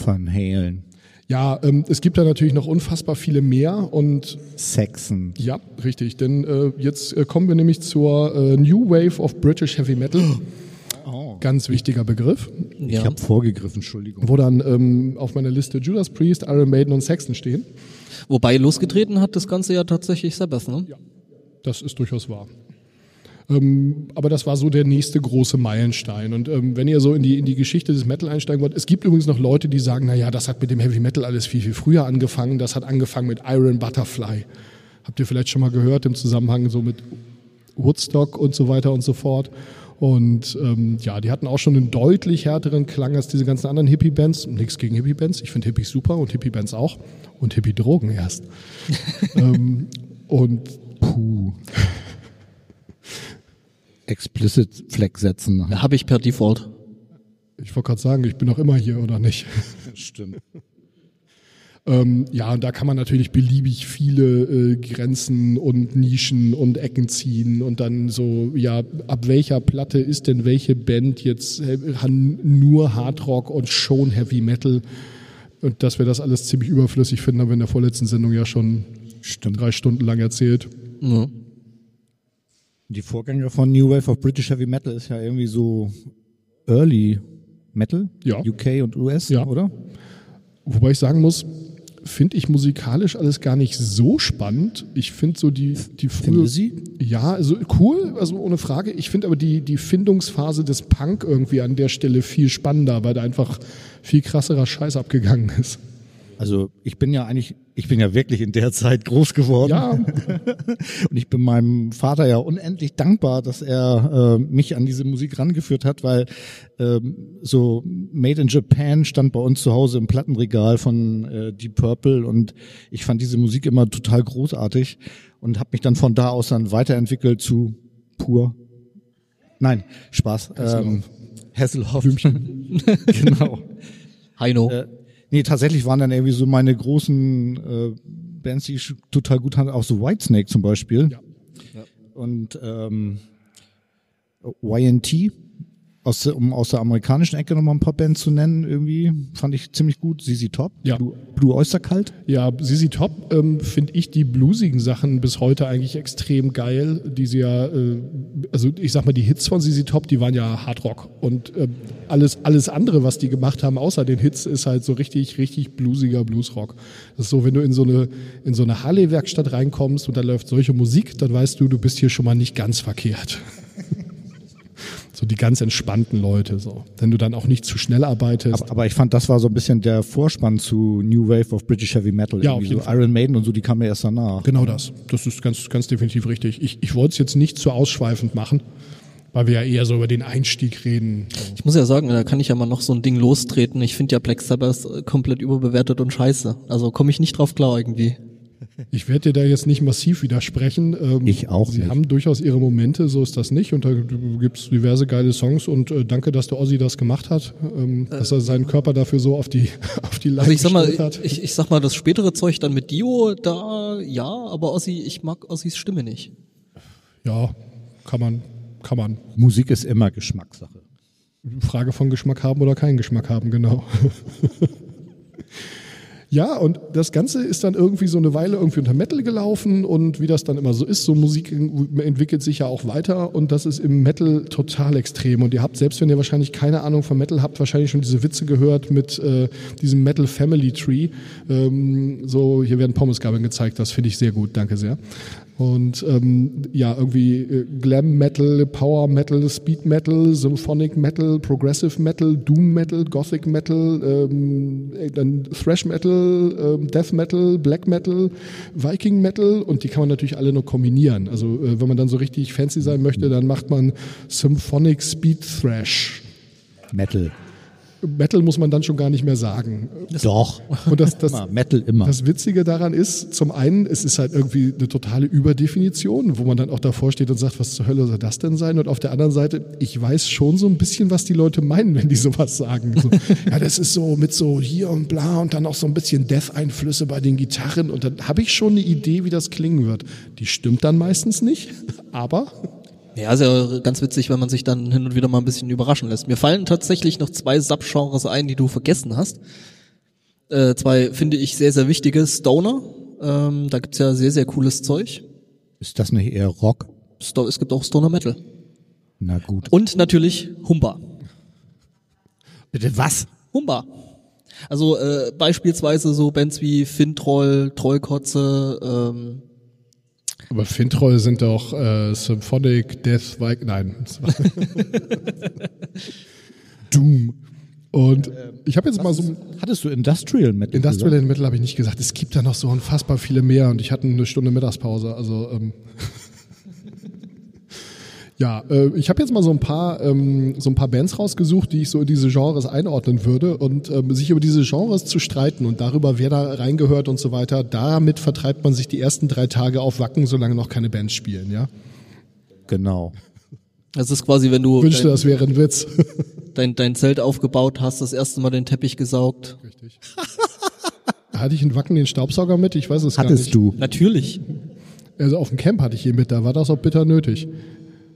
Van Halen. Ja, ähm, es gibt da natürlich noch unfassbar viele mehr und Saxon. ja, richtig, denn äh, jetzt äh, kommen wir nämlich zur äh, New Wave of British Heavy Metal. Ganz wichtiger Begriff, Ich Ja. habe vorgegriffen, Entschuldigung. wo dann ähm, auf meiner Liste Judas Priest, Iron Maiden und Saxon stehen. Wobei losgetreten hat das Ganze ja tatsächlich Sabbath, ne? Das ist durchaus wahr. Ähm, aber das war so der nächste große Meilenstein. Und ähm, wenn ihr so in die, in die Geschichte des Metal einsteigen wollt, es gibt übrigens noch Leute, die sagen, na ja, das hat mit dem Heavy Metal alles viel, viel früher angefangen. Das hat angefangen mit Iron Butterfly. Habt ihr vielleicht schon mal gehört im Zusammenhang so mit Woodstock und so weiter und so fort. Und ähm, ja, die hatten auch schon einen deutlich härteren Klang als diese ganzen anderen Hippie-Bands. Nichts gegen Hippie-Bands. Ich finde Hippies super und Hippie-Bands auch. Und Hippie-Drogen erst. ähm, und puh. Explicit Flag setzen. Habe ich per Default. Ich wollte gerade sagen, ich bin noch immer hier, oder nicht? Stimmt. Ähm, ja, und da kann man natürlich beliebig viele äh, Grenzen und Nischen und Ecken ziehen und dann so, ja, ab welcher Platte ist denn welche Band jetzt äh, nur Hardrock und schon Heavy Metal? Und dass wir das alles ziemlich überflüssig finden, haben wir in der vorletzten Sendung ja schon Stimmt. drei Stunden lang erzählt. Ja. Die Vorgänger von New Wave of British Heavy Metal ist ja irgendwie so Early Metal. Ja. UK und US, Ja. oder? Wobei ich sagen muss, finde ich musikalisch alles gar nicht so spannend. Ich finde so die, die frühe. Sie? Ja, also cool, also ohne Frage. Ich finde aber die, die Findungsphase des Punk irgendwie an der Stelle viel spannender, weil da einfach viel krasserer Scheiß abgegangen ist. Also ich bin ja eigentlich, ich bin ja wirklich in der Zeit groß geworden. Ja, Und ich bin meinem Vater ja unendlich dankbar, dass er äh, mich an diese Musik rangeführt hat, weil ähm, so Made in Japan stand bei uns zu Hause im Plattenregal von äh, Deep Purple und ich fand diese Musik immer total großartig und habe mich dann von da aus dann weiterentwickelt zu pur. Nein, Spaß. Ähm, Hasselhoff. genau. Heino. Äh, nee, tatsächlich waren dann irgendwie so meine großen äh, Bands, die ich total gut hatte, auch so Whitesnake zum Beispiel. Ja. Und ähm, YNT, aus, der- um aus der amerikanischen Ecke nochmal ein paar Bands zu nennen, irgendwie fand ich ziemlich gut. ZZ Top, Ja. Blue, Blue Oyster Cult. ja, Sisi Top ähm, finde ich die bluesigen Sachen bis heute eigentlich extrem geil. Die sie ja, äh, also ich sag mal, die Hits von Sisi Top, die waren ja Hardrock. Und ähm, alles, alles andere, was die gemacht haben, außer den Hits, ist halt so richtig, richtig bluesiger Bluesrock. Das ist so, wenn du in so eine, in so eine Harley-Werkstatt reinkommst und da läuft solche Musik, dann weißt du, du bist hier schon mal nicht ganz verkehrt. So die ganz entspannten Leute, so. Wenn du dann auch nicht zu schnell arbeitest. Aber, aber ich fand, das war so ein bisschen der Vorspann zu New Wave of British Heavy Metal. Ja, Irgendwie auf jeden so Fall. Iron Maiden und so, die kamen ja erst danach. Genau das. Das ist ganz, ganz definitiv richtig. Ich, ich wollte es jetzt nicht zu ausschweifend machen, weil wir ja eher so über den Einstieg reden. Ich muss ja sagen, da kann ich ja mal noch so ein Ding lostreten. Ich finde ja Black Sabbath äh, komplett überbewertet und scheiße. Also komme ich nicht drauf klar irgendwie. Ich werde dir da jetzt nicht massiv widersprechen. Ähm, Ich auch Sie nicht. haben durchaus ihre Momente, so ist das nicht. Und da gibt's diverse geile Songs. Und äh, danke, dass der Ozzy das gemacht hat, ähm, dass er seinen Körper dafür so auf die, auf die Leine Also ich sag mal, gestellt hat. ich, ich sag mal, das spätere Zeug dann mit Dio, da ja, aber Ossi, ich mag Ossis Stimme nicht. ja, kann man, kann man. Musik ist immer Geschmackssache. Frage von Geschmack haben oder keinen Geschmack haben, genau. Ja, und das Ganze ist dann irgendwie so eine Weile irgendwie unter Metal gelaufen und wie das dann immer so ist, so Musik entwickelt sich ja auch weiter und das ist im Metal total extrem. Und ihr habt, selbst wenn ihr wahrscheinlich keine Ahnung von Metal habt, wahrscheinlich schon diese Witze gehört mit äh, diesem Metal Family Tree. Ähm, so, hier werden Pommesgabeln gezeigt, das finde ich sehr gut, danke sehr. Und ähm, ja, irgendwie äh, Glam Metal, Power Metal, Speed Metal, Symphonic Metal, Progressive Metal, Doom Metal, Gothic Metal, ähm, äh, dann Thrash Metal, ähm, Death Metal, Black Metal, Viking Metal und die kann man natürlich alle nur kombinieren. Also äh, wenn man dann so richtig fancy sein möchte, dann macht man Symphonic Speed Thrash. Metal. Metal muss man dann schon gar nicht mehr sagen. Doch. Und das, das, Immer, Metal immer. das Witzige daran ist, zum einen, es ist halt irgendwie eine totale Überdefinition, wo man dann auch davor steht und sagt, was zur Hölle soll das denn sein? Und auf der anderen Seite, ich weiß schon so ein bisschen, was die Leute meinen, wenn die sowas sagen. So, ja, das ist so mit so hier und bla und dann auch so ein bisschen Death-Einflüsse bei den Gitarren und dann habe ich schon eine Idee, wie das klingen wird. Die stimmt dann meistens nicht, aber Ja, ist ja ganz witzig, wenn man sich dann hin und wieder mal ein bisschen überraschen lässt. Mir fallen tatsächlich noch zwei Subgenres ein, die du vergessen hast. Äh, zwei finde ich sehr, sehr wichtige. Stoner, ähm, da gibt's ja sehr, sehr cooles Zeug. Ist das nicht eher Rock? Sto es gibt auch Stoner Metal. Na gut. Und natürlich Humba. Bitte was? Humba. Also äh, beispielsweise so Bands wie Fintroll, Trollkotze, ähm, Aber Fintroll sind doch äh, Symphonic Death Viking. Nein. Doom. Und ich habe jetzt mal so Hattest du Industrial Metal? Industrial gesagt? Metal habe ich nicht gesagt. Es gibt da noch so unfassbar viele mehr und ich hatte eine Stunde Mittagspause. Also ähm, ja, äh, ich habe jetzt mal so ein paar ähm, so ein paar Bands rausgesucht, die ich so in diese Genres einordnen würde und ähm, sich über diese Genres zu streiten und darüber, wer da reingehört und so weiter. Damit vertreibt man sich die ersten drei Tage auf Wacken, solange noch keine Bands spielen. Ja, Genau. das ist quasi, wenn du wünschte, dein, das wäre ein Witz. dein, dein Zelt aufgebaut hast, das erste Mal den Teppich gesaugt. Richtig. Hatte ich in Wacken den Staubsauger mit? Ich weiß es gar nicht. Hattest du? Natürlich. Also auf dem Camp hatte ich ihn mit, da war das auch bitter nötig.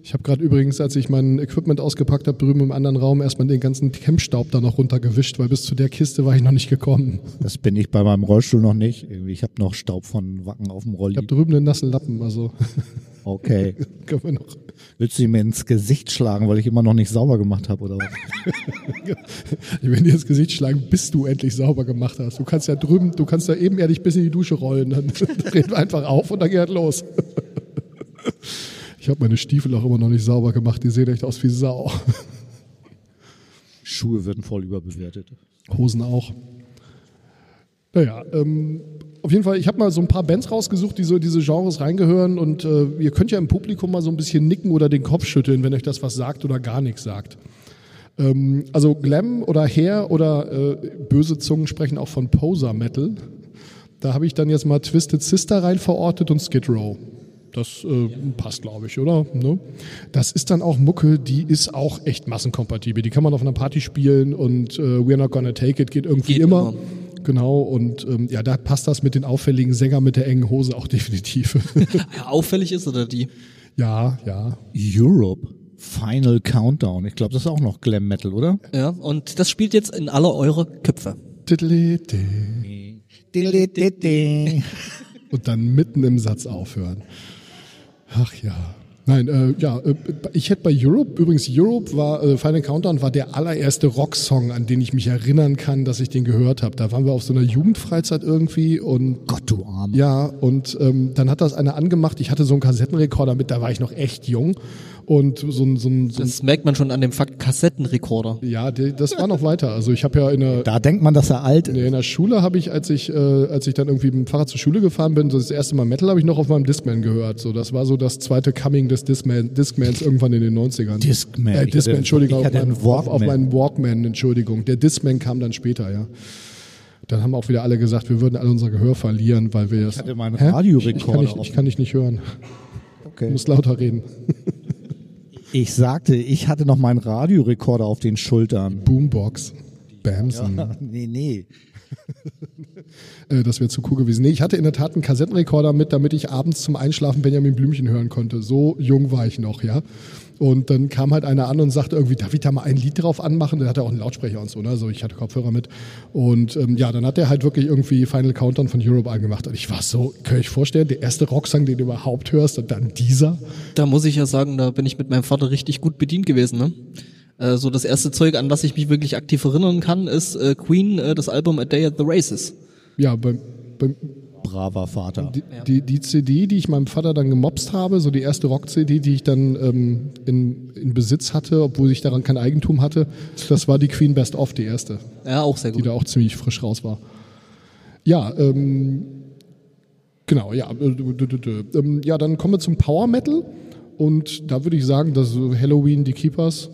Ich habe gerade übrigens, als ich mein Equipment ausgepackt habe, drüben im anderen Raum erstmal den ganzen Campstaub da noch runtergewischt, weil bis zu der Kiste war ich noch nicht gekommen. Das bin ich bei meinem Rollstuhl noch nicht. Ich habe noch Staub von Wacken auf dem Ich Rolli. habe drüben einen nassen Lappen, also Okay. können wir noch. Willst du mir ins Gesicht schlagen, weil ich immer noch nicht sauber gemacht habe oder was? Ich will dir ins Gesicht schlagen, bis du endlich sauber gemacht hast. Du kannst ja drüben, du kannst da ebenerdig bis in die Dusche rollen, dann drehen wir einfach auf und dann geht los. Ich habe meine Stiefel auch immer noch nicht sauber gemacht, die sehen echt aus wie Sau. Schuhe werden voll überbewertet. Hosen auch. Naja, ähm, auf jeden Fall, ich habe mal so ein paar Bands rausgesucht, die so in diese Genres reingehören und äh, ihr könnt ja im Publikum mal so ein bisschen nicken oder den Kopf schütteln, wenn euch das was sagt oder gar nichts sagt. Ähm, also Glam oder Hair oder äh, böse Zungen sprechen auch von Poser Metal. Da habe ich dann jetzt mal Twisted Sister rein verortet und Skid Row. Das äh, passt, glaube ich, oder? Ne? Das ist dann auch Mucke, die ist auch echt massenkompatibel. Die kann man auf einer Party spielen und äh, We're Not Gonna Take It geht irgendwie Geht immer. immer. Genau, und ähm, ja, da passt das mit den auffälligen Sängern mit der engen Hose auch definitiv. Ja, auffällig ist oder die? ja, ja. Europe. Final Countdown. Ich glaube, das ist auch noch Glam Metal, oder? Ja, und das spielt jetzt in aller eure Köpfe. Und dann mitten im Satz aufhören. Ach ja. Nein, äh, ja, äh, ich hätte bei Europe, übrigens Europe war, äh, Final Countdown war der allererste Rocksong, an den ich mich erinnern kann, dass ich den gehört habe. Da waren wir auf so einer Jugendfreizeit irgendwie und Gott, du Arm. ja, und ähm, dann hat das einer angemacht. Ich hatte so einen Kassettenrekorder mit, da war ich noch echt jung. Und so ein, so ein, so ein Das merkt man schon an dem Fakt Kassettenrekorder. ja, die, das war noch weiter. Also ich habe ja in der, Da denkt man, dass er alt ist. Nee, in der Schule habe ich, als ich, äh, als ich dann irgendwie mit dem Fahrrad zur Schule gefahren bin, so das erste Mal Metal habe ich noch auf meinem Discman gehört. So, das war so das zweite Coming des Discman, Discmans irgendwann in den 90ern. Discman. Äh, Ich Discman, hatte- Entschuldigung, ich auf hatte meinen, einen auf, auf Walkman. meinen Walkman, Entschuldigung. Der Discman kam dann später, ja. Dann haben auch wieder alle gesagt, wir würden alle unser Gehör verlieren, weil wir das. hatte meinen? Radiorekorder Ich, ich, kann nicht, auf. ich kann dich nicht hören. Du Okay. musst lauter reden. Ich sagte, ich hatte noch meinen Radiorekorder auf den Schultern. Boombox. Bamsen. Nee, nee. Äh, das wäre zu cool gewesen. Nee, ich hatte in der Tat einen Kassettenrekorder mit, damit ich abends zum Einschlafen Benjamin Blümchen hören konnte. So jung war ich noch, ja. Und dann kam halt einer an und sagte irgendwie, darf ich da mal ein Lied drauf anmachen? Der hatte auch einen Lautsprecher und so, ne? Also ich hatte Kopfhörer mit. Und ähm, ja, dann hat er halt wirklich irgendwie Final Countdown von Europe angemacht. Und ich war so, kann ich vorstellen, der erste Rocksong, den du überhaupt hörst und dann dieser. Da muss ich ja sagen, da bin ich mit meinem Vater richtig gut bedient gewesen, ne? Äh, so das erste Zeug, an das ich mich wirklich aktiv erinnern kann, ist äh, Queen, äh, das Album A Day at the Races. Ja, beim, beim Braver Vater. die, die, die CD, die ich meinem Vater dann gemobst habe, so die erste Rock-CD, die ich dann ähm, in, in Besitz hatte, obwohl ich daran kein Eigentum hatte, das war die Queen Best of, die erste, Ja, auch sehr die gut. da auch ziemlich frisch raus war. Ja, ähm, genau, ja. äh, ähm, Ja, dann kommen wir zum Power Metal. Und da würde ich sagen, dass so Halloween, die Keepers,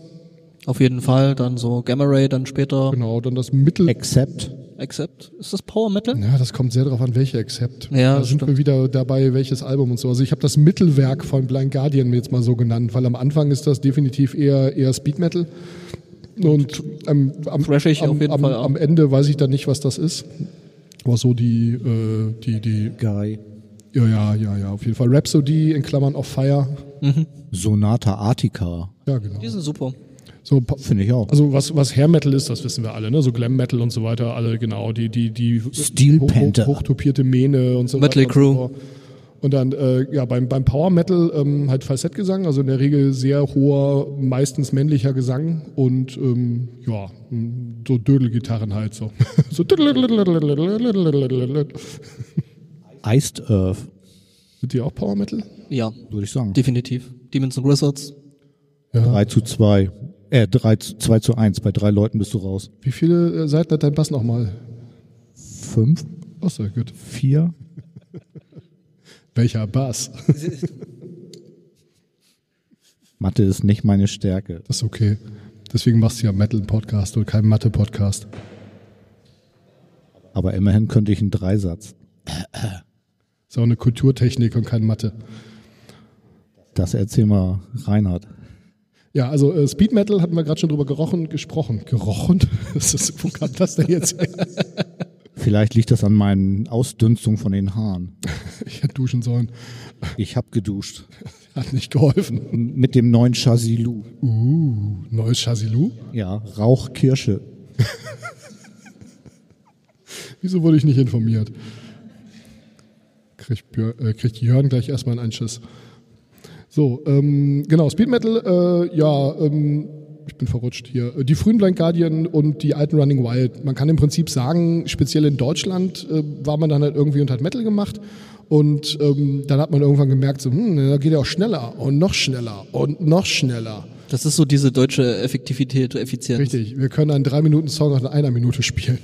Auf jeden Fall, dann so Gamma Ray, dann später genau, dann das Mittel. Except. Accept. Ist das Power Metal? Ja, das kommt sehr darauf an, welche Accept. Ja, da sind stimmt. wir wieder dabei, welches Album und so. Also ich habe das Mittelwerk von Blind Guardian mir jetzt mal so genannt, weil am Anfang ist das definitiv eher, eher Speed Metal. Und am, am, am, auf jeden am, am Ende weiß ich dann nicht, was das ist. Aber so die, äh, die, die, Guy. ja, ja, ja, ja, auf jeden Fall. Rhapsody in Klammern of Fire. Sonata Artica. Ja, genau. Die sind super. So, Finde ich auch. also was, was Hair Metal ist, das wissen wir alle, ne? So Glam Metal und so weiter, alle genau, die, die, die Steel hoch- Panther. hoch, hochtopierte Mähne und so Mötley weiter. fort. Und dann, äh, ja, beim, beim Power Metal ähm, halt Falsettgesang, also in der Regel sehr hoher, meistens männlicher Gesang und ähm, ja, so Dödelgitarren halt so. so Iced Earth, Sind die auch Power Metal? Ja, würde ich sagen. definitiv. Demons and Wizards. Ja. 3 zu 2. Äh, 3 zu, 2 zu 1. Bei drei Leuten bist du raus. Wie viele äh, Seiten hat dein Bass nochmal? 5, Achso, gut. 4. Welcher Bass? Mathe ist nicht meine Stärke. Das ist okay. Deswegen machst du ja Metal-Podcast und keinen Mathe-Podcast. Aber immerhin könnte ich einen Dreisatz. Ist auch eine Kulturtechnik und kein Mathe. Das erzähl mal Reinhard. Ja, also äh, Speed Metal hatten wir gerade schon drüber gerochen, gesprochen. Gerochen? Das ist, wo kam das denn jetzt? Vielleicht liegt das an meinen Ausdünstungen von den Haaren. Ich hätte duschen sollen. Ich habe geduscht. Hat nicht geholfen. Mit dem neuen Chasilou. Uh, neues Chasilou? Ja, Rauchkirsche. Wieso wurde ich nicht informiert? Kriegt, Björ, äh, kriegt Jörn gleich erstmal einen Einschiss. So, ähm, genau, Speed Metal, äh, ja, ähm, ich bin verrutscht hier. Die frühen Blind Guardian und die alten Running Wild. Man kann im Prinzip sagen, speziell in Deutschland äh, war man dann halt irgendwie und hat Metal gemacht. Und ähm, dann hat man irgendwann gemerkt, so, hm, da geht ja auch schneller und noch schneller und noch schneller. Das ist so diese deutsche Effektivität, Effizienz. Richtig, wir können einen drei Minuten Song auch in einer Minute spielen.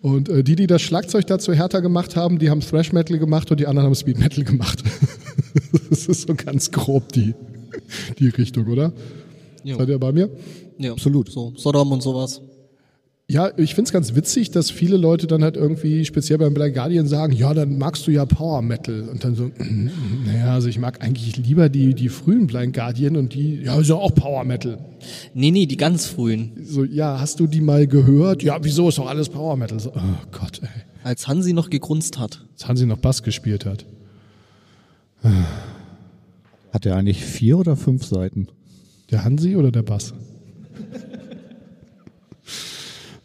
Und äh, die, die das Schlagzeug dazu härter gemacht haben, die haben Thrash Metal gemacht und die anderen haben Speed Metal gemacht. das ist so ganz grob die, die Richtung, oder? Ja. Seid ihr bei mir? Ja, Absolut. So, Sodom und sowas. Ja, ich find's ganz witzig, dass viele Leute dann halt irgendwie, speziell beim Blind Guardian, sagen, ja, dann magst du ja Power Metal. Und dann so, naja, also ich mag eigentlich lieber die, die frühen Blind Guardian und die, ja, ist ja auch Power Metal. Nee, nee, die ganz frühen. So, ja, hast du die mal gehört? Ja, wieso ist doch alles Power Metal? So, oh Gott, ey. Als Hansi noch gegrunzt hat. Als Hansi noch Bass gespielt hat. Hat er eigentlich vier oder fünf Seiten? Der Hansi oder der Bass?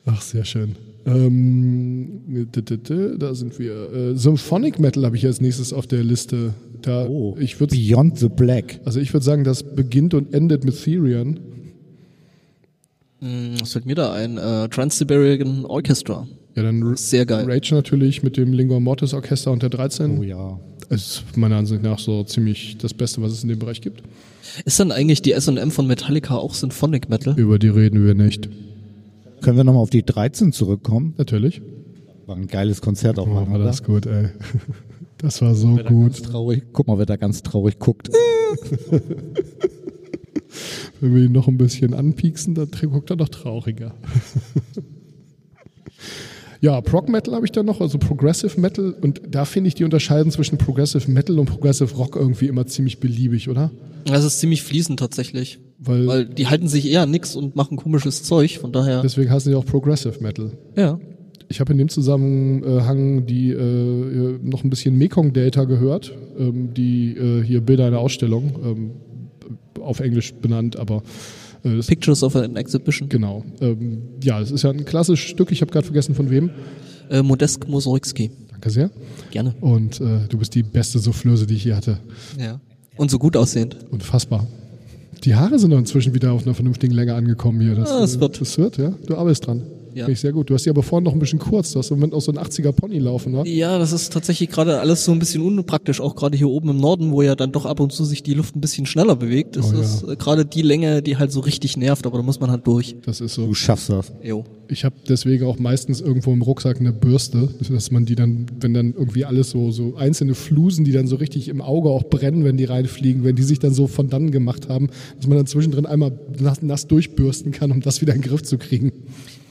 Ach, sehr schön. Ähm, da sind wir. Äh, Symphonic Metal habe ich als nächstes auf der Liste. Da, Oh, ich Beyond the Black. also ich würde sagen, das beginnt und endet mit Therion. Hm, Was fällt mir da ein? Äh, Trans-Siberian Orchestra. Ja, dann Sehr geil. Rage natürlich mit dem Lingua Mortis Orchester und der 13. Oh ja. Ist meiner Ansicht nach so ziemlich das Beste, was es in dem Bereich gibt. Ist dann eigentlich die S&M von Metallica auch Symphonic Metal? Über die reden wir nicht. Können wir nochmal auf die 13 zurückkommen? Natürlich. War ein geiles Konzert auch Oh, mal. war das gut, ey. Das war so gut. Traurig. Guck mal, wer da ganz traurig guckt. Wenn wir ihn noch ein bisschen anpieksen, dann guckt er noch trauriger. Ja, Prog Metal habe ich da noch, also Progressive Metal. Und da finde ich die Unterscheidung zwischen Progressive Metal und Progressive Rock irgendwie immer ziemlich beliebig, oder? Das ist ziemlich fließend tatsächlich. Weil, Weil die halten sich eher an nix und machen komisches Zeug, von daher. deswegen heißen die auch Progressive Metal. ja. Ich habe in dem Zusammenhang die äh, noch ein bisschen Mekong Delta gehört, ähm, die äh, hier Bilder einer Ausstellung. Ähm, auf Englisch benannt, aber äh, Pictures of an Exhibition. genau. Ähm, ja, es ist ja ein klassisches Stück. Ich habe gerade vergessen von wem. Äh, Modesk Mosorikski. Danke sehr. Gerne. Und äh, du bist die beste Soufflöse, die ich je hatte. Ja. Und so gut aussehend. Unfassbar. Die Haare sind doch inzwischen wieder auf einer vernünftigen Länge angekommen hier. Das, Ah, äh, wird. Das wird, ja. Du arbeitest dran. Ja. Finde ich sehr gut. Du hast die aber vorhin noch ein bisschen kurz. Du hast im Moment auch so einen 80er Pony laufen, wa? Ja, das ist tatsächlich gerade alles so ein bisschen unpraktisch, auch gerade hier oben im Norden, wo ja dann doch ab und zu sich die Luft ein bisschen schneller bewegt. Das Oh ja. ist äh, gerade die Länge, die halt so richtig nervt, aber da muss man halt durch. Das ist so. Du schaffst das. Jo. Ich habe deswegen auch meistens irgendwo im Rucksack eine Bürste, dass man die dann, wenn dann irgendwie alles so, so einzelne Flusen, die dann so richtig im Auge auch brennen, wenn die reinfliegen, wenn die sich dann so von dann gemacht haben, dass man dann zwischendrin einmal nass, nass durchbürsten kann, um das wieder in den Griff zu kriegen.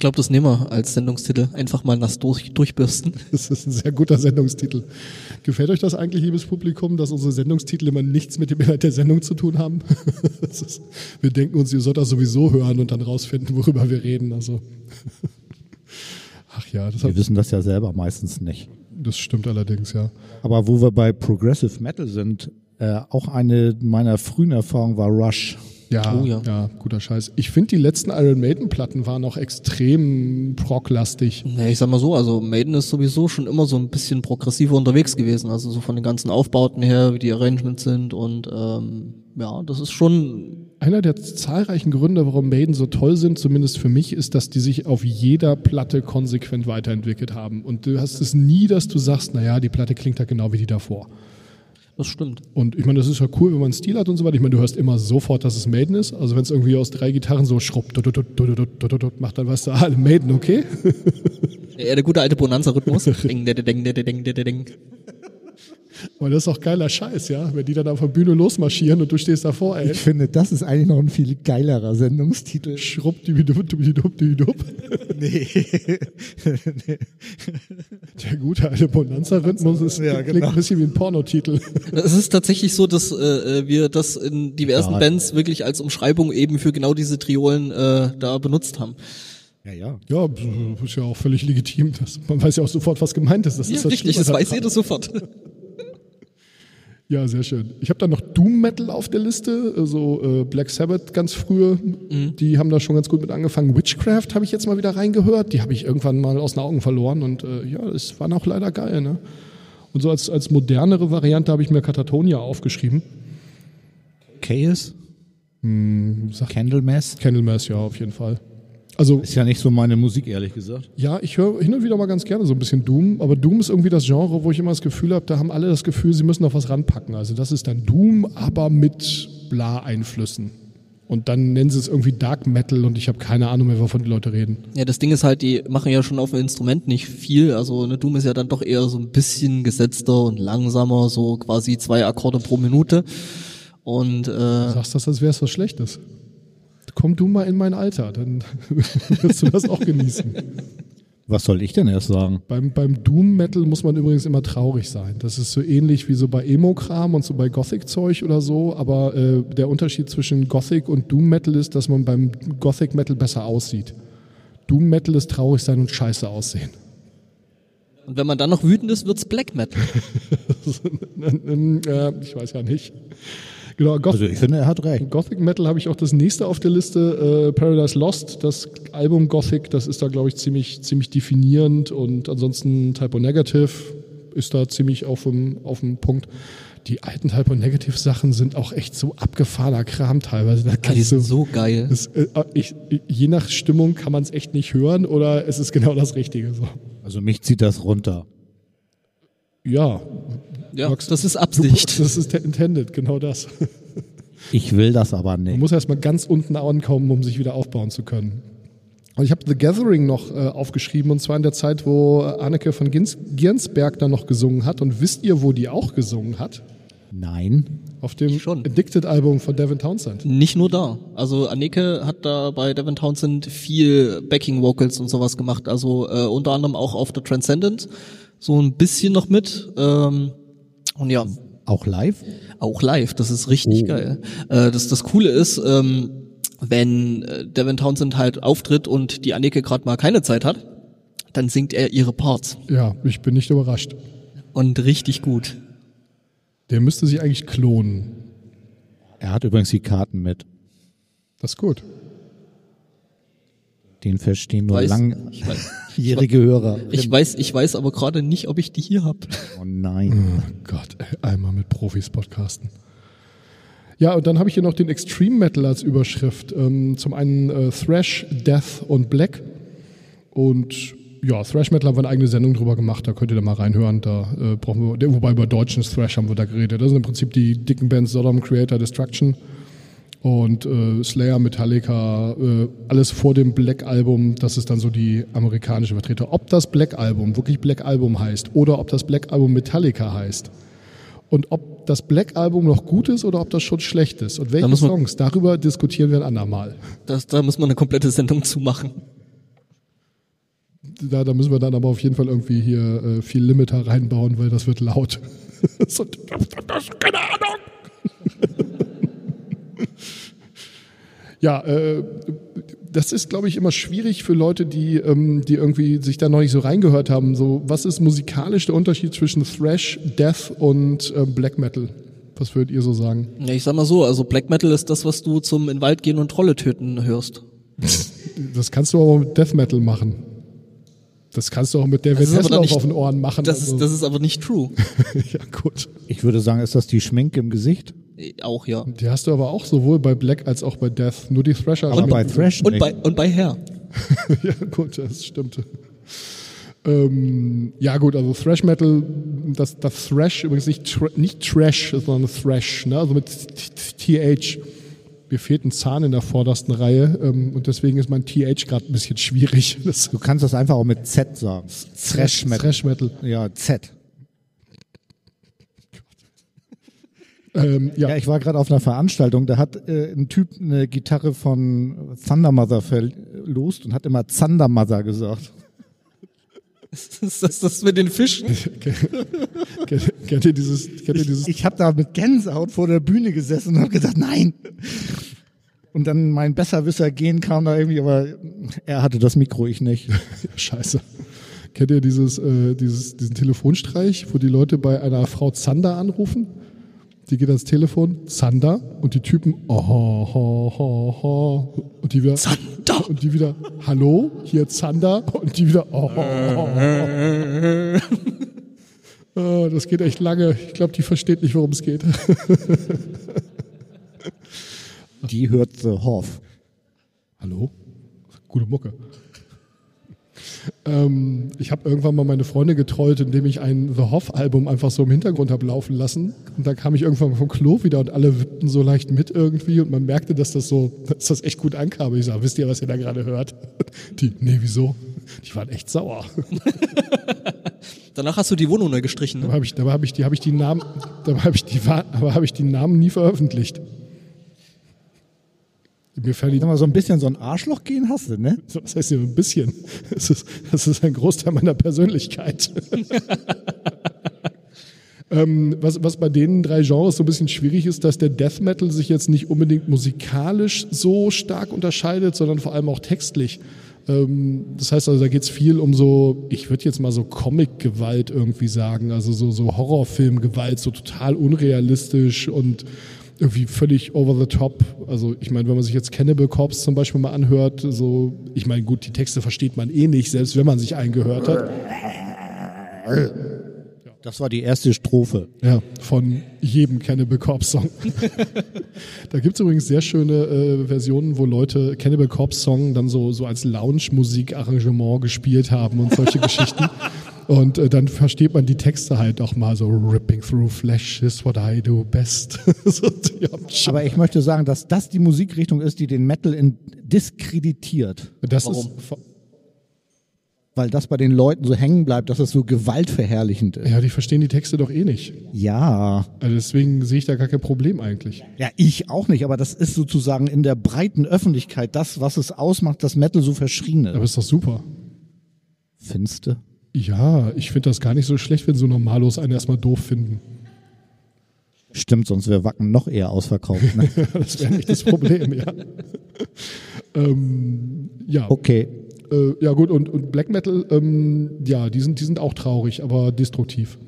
Ich glaube, das nehmen wir als Sendungstitel. Einfach mal nass durch, durchbürsten. Das ist ein sehr guter Sendungstitel. Gefällt euch das eigentlich, liebes Publikum, dass unsere Sendungstitel immer nichts mit dem Inhalt der Sendung zu tun haben? Ist, wir denken uns, ihr sollt das sowieso hören und dann rausfinden, worüber wir reden. Also. Ach ja, das, hat, Wir wissen das ja selber meistens nicht. das stimmt allerdings, ja. Aber wo wir bei Progressive Metal sind, äh, auch eine meiner frühen Erfahrungen war Rush. Ja, Oh ja. ja. guter Scheiß. Ich finde, die letzten Iron Maiden-Platten waren auch extrem prog-lastig. Ja, ich sag mal so, also Maiden ist sowieso schon immer so ein bisschen progressiver unterwegs gewesen, also so von den ganzen Aufbauten her, wie die Arrangements sind und ähm, ja, das ist schon Einer der zahlreichen Gründe, warum Maiden so toll sind, zumindest für mich, ist, dass die sich auf jeder Platte konsequent weiterentwickelt haben. Und du hast es nie, dass du sagst, naja, die Platte klingt ja genau wie die davor. Das stimmt. Und ich meine, das ist ja cool, wenn man einen Stil hat und so weiter. Ich meine, du hörst immer sofort, dass es Maiden ist. Also wenn es irgendwie aus drei Gitarren so schrupp, dut, dut, dut, dut, dut, dut, dut, macht, dann weißt du, ah, Maiden, okay? Ja, der gute alte Bonanza-Rhythmus. ding, ding, ding, ding, ding, ding, Aber das ist auch geiler Scheiß, ja? Wenn die dann auf der Bühne losmarschieren und du stehst davor, ey. Ich finde, das ist eigentlich noch ein viel geilerer Sendungstitel. Schrupp, dibidup, dibidup, dibidup. Nee. Der gute alte Bonanza-Rhythmus ist, Ja, klingt genau. ein bisschen wie ein Pornotitel. Es ist tatsächlich so, dass äh, wir das in diversen Ja. Bands wirklich als Umschreibung eben für genau diese Triolen äh, da benutzt haben. Ja, ja. Ja, ist ja auch völlig legitim. Das, man weiß ja auch sofort, was gemeint ist. Das Ja, ist das richtig, Schlimme das weiß jeder sofort. Ja, sehr schön. Ich habe da noch Doom Metal auf der Liste, also äh, Black Sabbath ganz frühe. Die haben da schon ganz gut mit angefangen. Witchcraft habe ich jetzt mal wieder reingehört. Die habe ich irgendwann mal aus den Augen verloren und äh, ja, es waren auch leider geil. Ne? Und so als, als modernere Variante habe ich mir Katatonia aufgeschrieben. Chaos? Sag Candlemass? Candlemass, ja, auf jeden Fall. Also Ist ja nicht so meine Musik, ehrlich gesagt. Ja, ich höre hin und wieder mal ganz gerne so ein bisschen Doom, aber Doom ist irgendwie das Genre, wo ich immer das Gefühl habe, da haben alle das Gefühl, sie müssen noch was ranpacken. Also das ist dann Doom, aber mit Bla-Einflüssen. Und dann nennen sie es irgendwie Dark Metal und ich habe keine Ahnung mehr, wovon die Leute reden. Ja, das Ding ist halt, die machen ja schon auf dem Instrument nicht viel. Also ne, Doom ist ja dann doch eher so ein bisschen gesetzter und langsamer, so quasi zwei Akkorde pro Minute. Und Du äh, sagst das, als wäre es was Schlechtes. Komm du mal in mein Alter, dann wirst du das auch genießen. Was soll ich denn erst sagen? Beim, beim Doom-Metal muss man übrigens immer traurig sein. Das ist so ähnlich wie so bei Emo-Kram und so bei Gothic-Zeug oder so, aber äh, der Unterschied zwischen Gothic und Doom-Metal ist, dass man beim Gothic-Metal besser aussieht. Doom-Metal ist traurig sein und scheiße aussehen. und wenn man dann noch wütend ist, wird's Black Metal. äh, ich weiß ja nicht. Genau, Goth Also ich finde, er hat recht. Gothic Metal habe ich auch das nächste auf der Liste, äh, Paradise Lost, das Album Gothic, das ist da, glaube ich, ziemlich, ziemlich definierend und ansonsten Typo Negative ist da ziemlich auf dem, auf dem Punkt. Die alten Typo Negative Sachen sind auch echt so abgefahrener Kram teilweise. Da Ja, die kannst du, sind so geil. das, äh, ich, je nach Stimmung kann man es echt nicht hören oder es ist genau das Richtige. So. Also mich zieht das runter. Ja, Ja, Max, das ist du, Absicht. das ist intended, genau das. Ich will das aber Man nicht. muss erstmal ganz unten ankommen, um sich wieder aufbauen zu können. Und ich habe The Gathering noch äh, aufgeschrieben, und zwar in der Zeit, wo Anneke von Gins Giernsberg da noch gesungen hat. Und wisst ihr, wo die auch gesungen hat? Nein. Auf dem Schon. Addicted-Album von Devin Townsend. Nicht nur da. Also Anneke hat da bei Devin Townsend viel Backing Vocals und sowas gemacht. Also äh, unter anderem auch auf The Transcendent so ein bisschen noch mit. Ähm, und ja, Auch live? auch live. Das ist richtig Oh. geil. Äh, das, das Coole ist, ähm, wenn äh, Devin Townsend halt auftritt und die Anneke gerade mal keine Zeit hat, dann singt er ihre Parts. Ja, ich bin nicht überrascht. Und richtig gut. Der müsste sich eigentlich klonen. Er hat übrigens die Karten mit. Das ist gut. Den verstehen nur Weiß- langjährige Hörer. Ich weiß, ich weiß aber gerade nicht, ob ich die hier habe. Oh nein. Oh Gott, ey, einmal mit Profis podcasten. Ja, und dann habe ich hier noch den Extreme Metal als Überschrift. Ähm, zum einen äh, Thrash, Death und Black. Und ja, Thrash Metal haben wir eine eigene Sendung drüber gemacht, da könnt ihr da mal reinhören. Da äh, brauchen wir, wobei über deutschen Thrash haben wir da geredet. Das sind im Prinzip die dicken Bands Sodom, Creator, Destruction und äh, Slayer, Metallica, äh, alles vor dem Black Album. Das ist dann so die amerikanische Vertreter. Ob das Black Album wirklich Black Album heißt oder ob das Black Album Metallica heißt und ob das Black Album noch gut ist oder ob das schon schlecht ist und welche man- Songs, darüber diskutieren wir ein andermal. Das, da muss man eine komplette Sendung zu machen. Da, da müssen wir dann aber auf jeden Fall irgendwie hier äh, viel Limiter reinbauen, weil das wird laut. so, das, keine Ahnung. Ja, äh, das ist, glaube ich, immer schwierig für Leute, die, ähm, die irgendwie sich da noch nicht so reingehört haben. So, was ist musikalisch der Unterschied zwischen Thrash, Death und ähm, Black Metal? Was würdet ihr so sagen? Ja, ich sag mal so, also Black Metal ist das, was du zum in Wald gehen und Trolle töten hörst. Das kannst du aber mit Death Metal machen. Das kannst du auch mit David aber Hasselhoff nicht- auf den Ohren machen. Das also. ist, das ist aber nicht true. ja, gut. Ich würde sagen, ist das die Schminke im Gesicht? Äh, Auch ja. Die hast du aber auch sowohl bei Black als auch bei Death. Nur die Thrasher. Aber bei Thrash Und bei, und bei Hair. ja, gut, das stimmt. Ähm, ja gut, also Thrash Metal, das, das Thrash übrigens nicht, tra nicht Trash, sondern Thrash, ne? also mit TH. Mir fehlt ein Zahn in der vordersten Reihe ähm, und deswegen ist mein TH gerade ein bisschen schwierig. Das Du kannst das einfach auch mit Z sagen. Thrash Metal. Thrash Metal. Ja, Z. Ähm, ja, Ja, ich war gerade auf einer Veranstaltung, da hat äh, ein Typ eine Gitarre von Thunder Mother verlost und hat immer Thunder Mother gesagt. Ist das das mit den Fischen? kennt, kennt ihr dieses, kennt ihr dieses Ich, ich habe da mit Gänsehaut vor der Bühne gesessen und habe gesagt, nein. Und dann mein Besserwisser gehen kam da irgendwie, aber er hatte das Mikro, ich nicht. Scheiße. Kennt ihr dieses, äh, dieses, diesen Telefonstreich, wo die Leute bei einer Frau Zander anrufen? Die geht ans Telefon, Zander, und die Typen, oh, ho, ho, ho, und die wieder, Zander! und die wieder, hallo, hier Zander, und die wieder, oh, ho, ho, ho. Oh, das geht echt lange. Ich glaube, die versteht nicht, worum es geht. Die hört The Hoff. Hallo? Gute Mucke. Ähm, ich habe irgendwann mal meine Freunde getrollt, indem ich ein The Hoff-Album einfach so im Hintergrund habe laufen lassen. Und dann kam ich irgendwann mal vom Klo wieder und alle wippten so leicht mit irgendwie und man merkte, dass das so, dass das echt gut ankam. Ich sage, wisst ihr, was ihr da gerade hört? Die, nee, wieso? Die waren echt sauer. Danach hast du die Wohnung neu gestrichen. Dabei Ne? habe ich, dabei habe ich die, habe ich die Namen, dabei habe ich die, aber habe ich die Namen nie veröffentlicht. Mir fallen die so ein bisschen so ein Arschloch gehen hast du, ne? So, Was heißt hier ein bisschen? Das ist, das ist ein Großteil meiner Persönlichkeit. ähm, was, was bei den drei Genres so ein bisschen schwierig ist, dass der Death Metal sich jetzt nicht unbedingt musikalisch so stark unterscheidet, sondern vor allem auch textlich. Ähm, das heißt also, da geht es viel um so, ich würde jetzt mal so Comic-Gewalt irgendwie sagen, also so, so Horrorfilm-Gewalt, so total unrealistisch und irgendwie völlig over the top. Also ich meine, wenn man sich jetzt Cannibal Corpse zum Beispiel mal anhört, so, ich meine, gut, die Texte versteht man eh nicht, selbst wenn man sich eingehört hat. Das war die erste Strophe. Ja, von jedem Cannibal Corpse Song. da gibt's übrigens sehr schöne äh, Versionen, wo Leute Cannibal Corpse Song dann so, so als Lounge-Musik-Arrangement gespielt haben und solche Geschichten. Und äh, dann versteht man die Texte halt auch mal so, ripping through flesh is what I do best. so, Aber ich möchte sagen, dass das die Musikrichtung ist, die den Metal in diskreditiert. das Warum? ist, Weil das bei den Leuten so hängen bleibt, dass es so gewaltverherrlichend ist. ja, die verstehen die Texte doch eh nicht. Ja. Also deswegen sehe ich da gar kein Problem eigentlich. Ja, ich auch nicht, aber das ist sozusagen in der breiten Öffentlichkeit das, was es ausmacht, dass Metal so verschrien Aber ist. ist doch super. Finste. Ja, ich finde das gar nicht so schlecht, wenn so Normalos einen erstmal doof finden. Stimmt, sonst wäre Wacken noch eher ausverkauft. Ne? Das wäre echt das Problem, ja. ähm, ja, Okay. äh, ja gut, und, und Black Metal, ähm, ja, die sind, die sind auch traurig, aber destruktiv.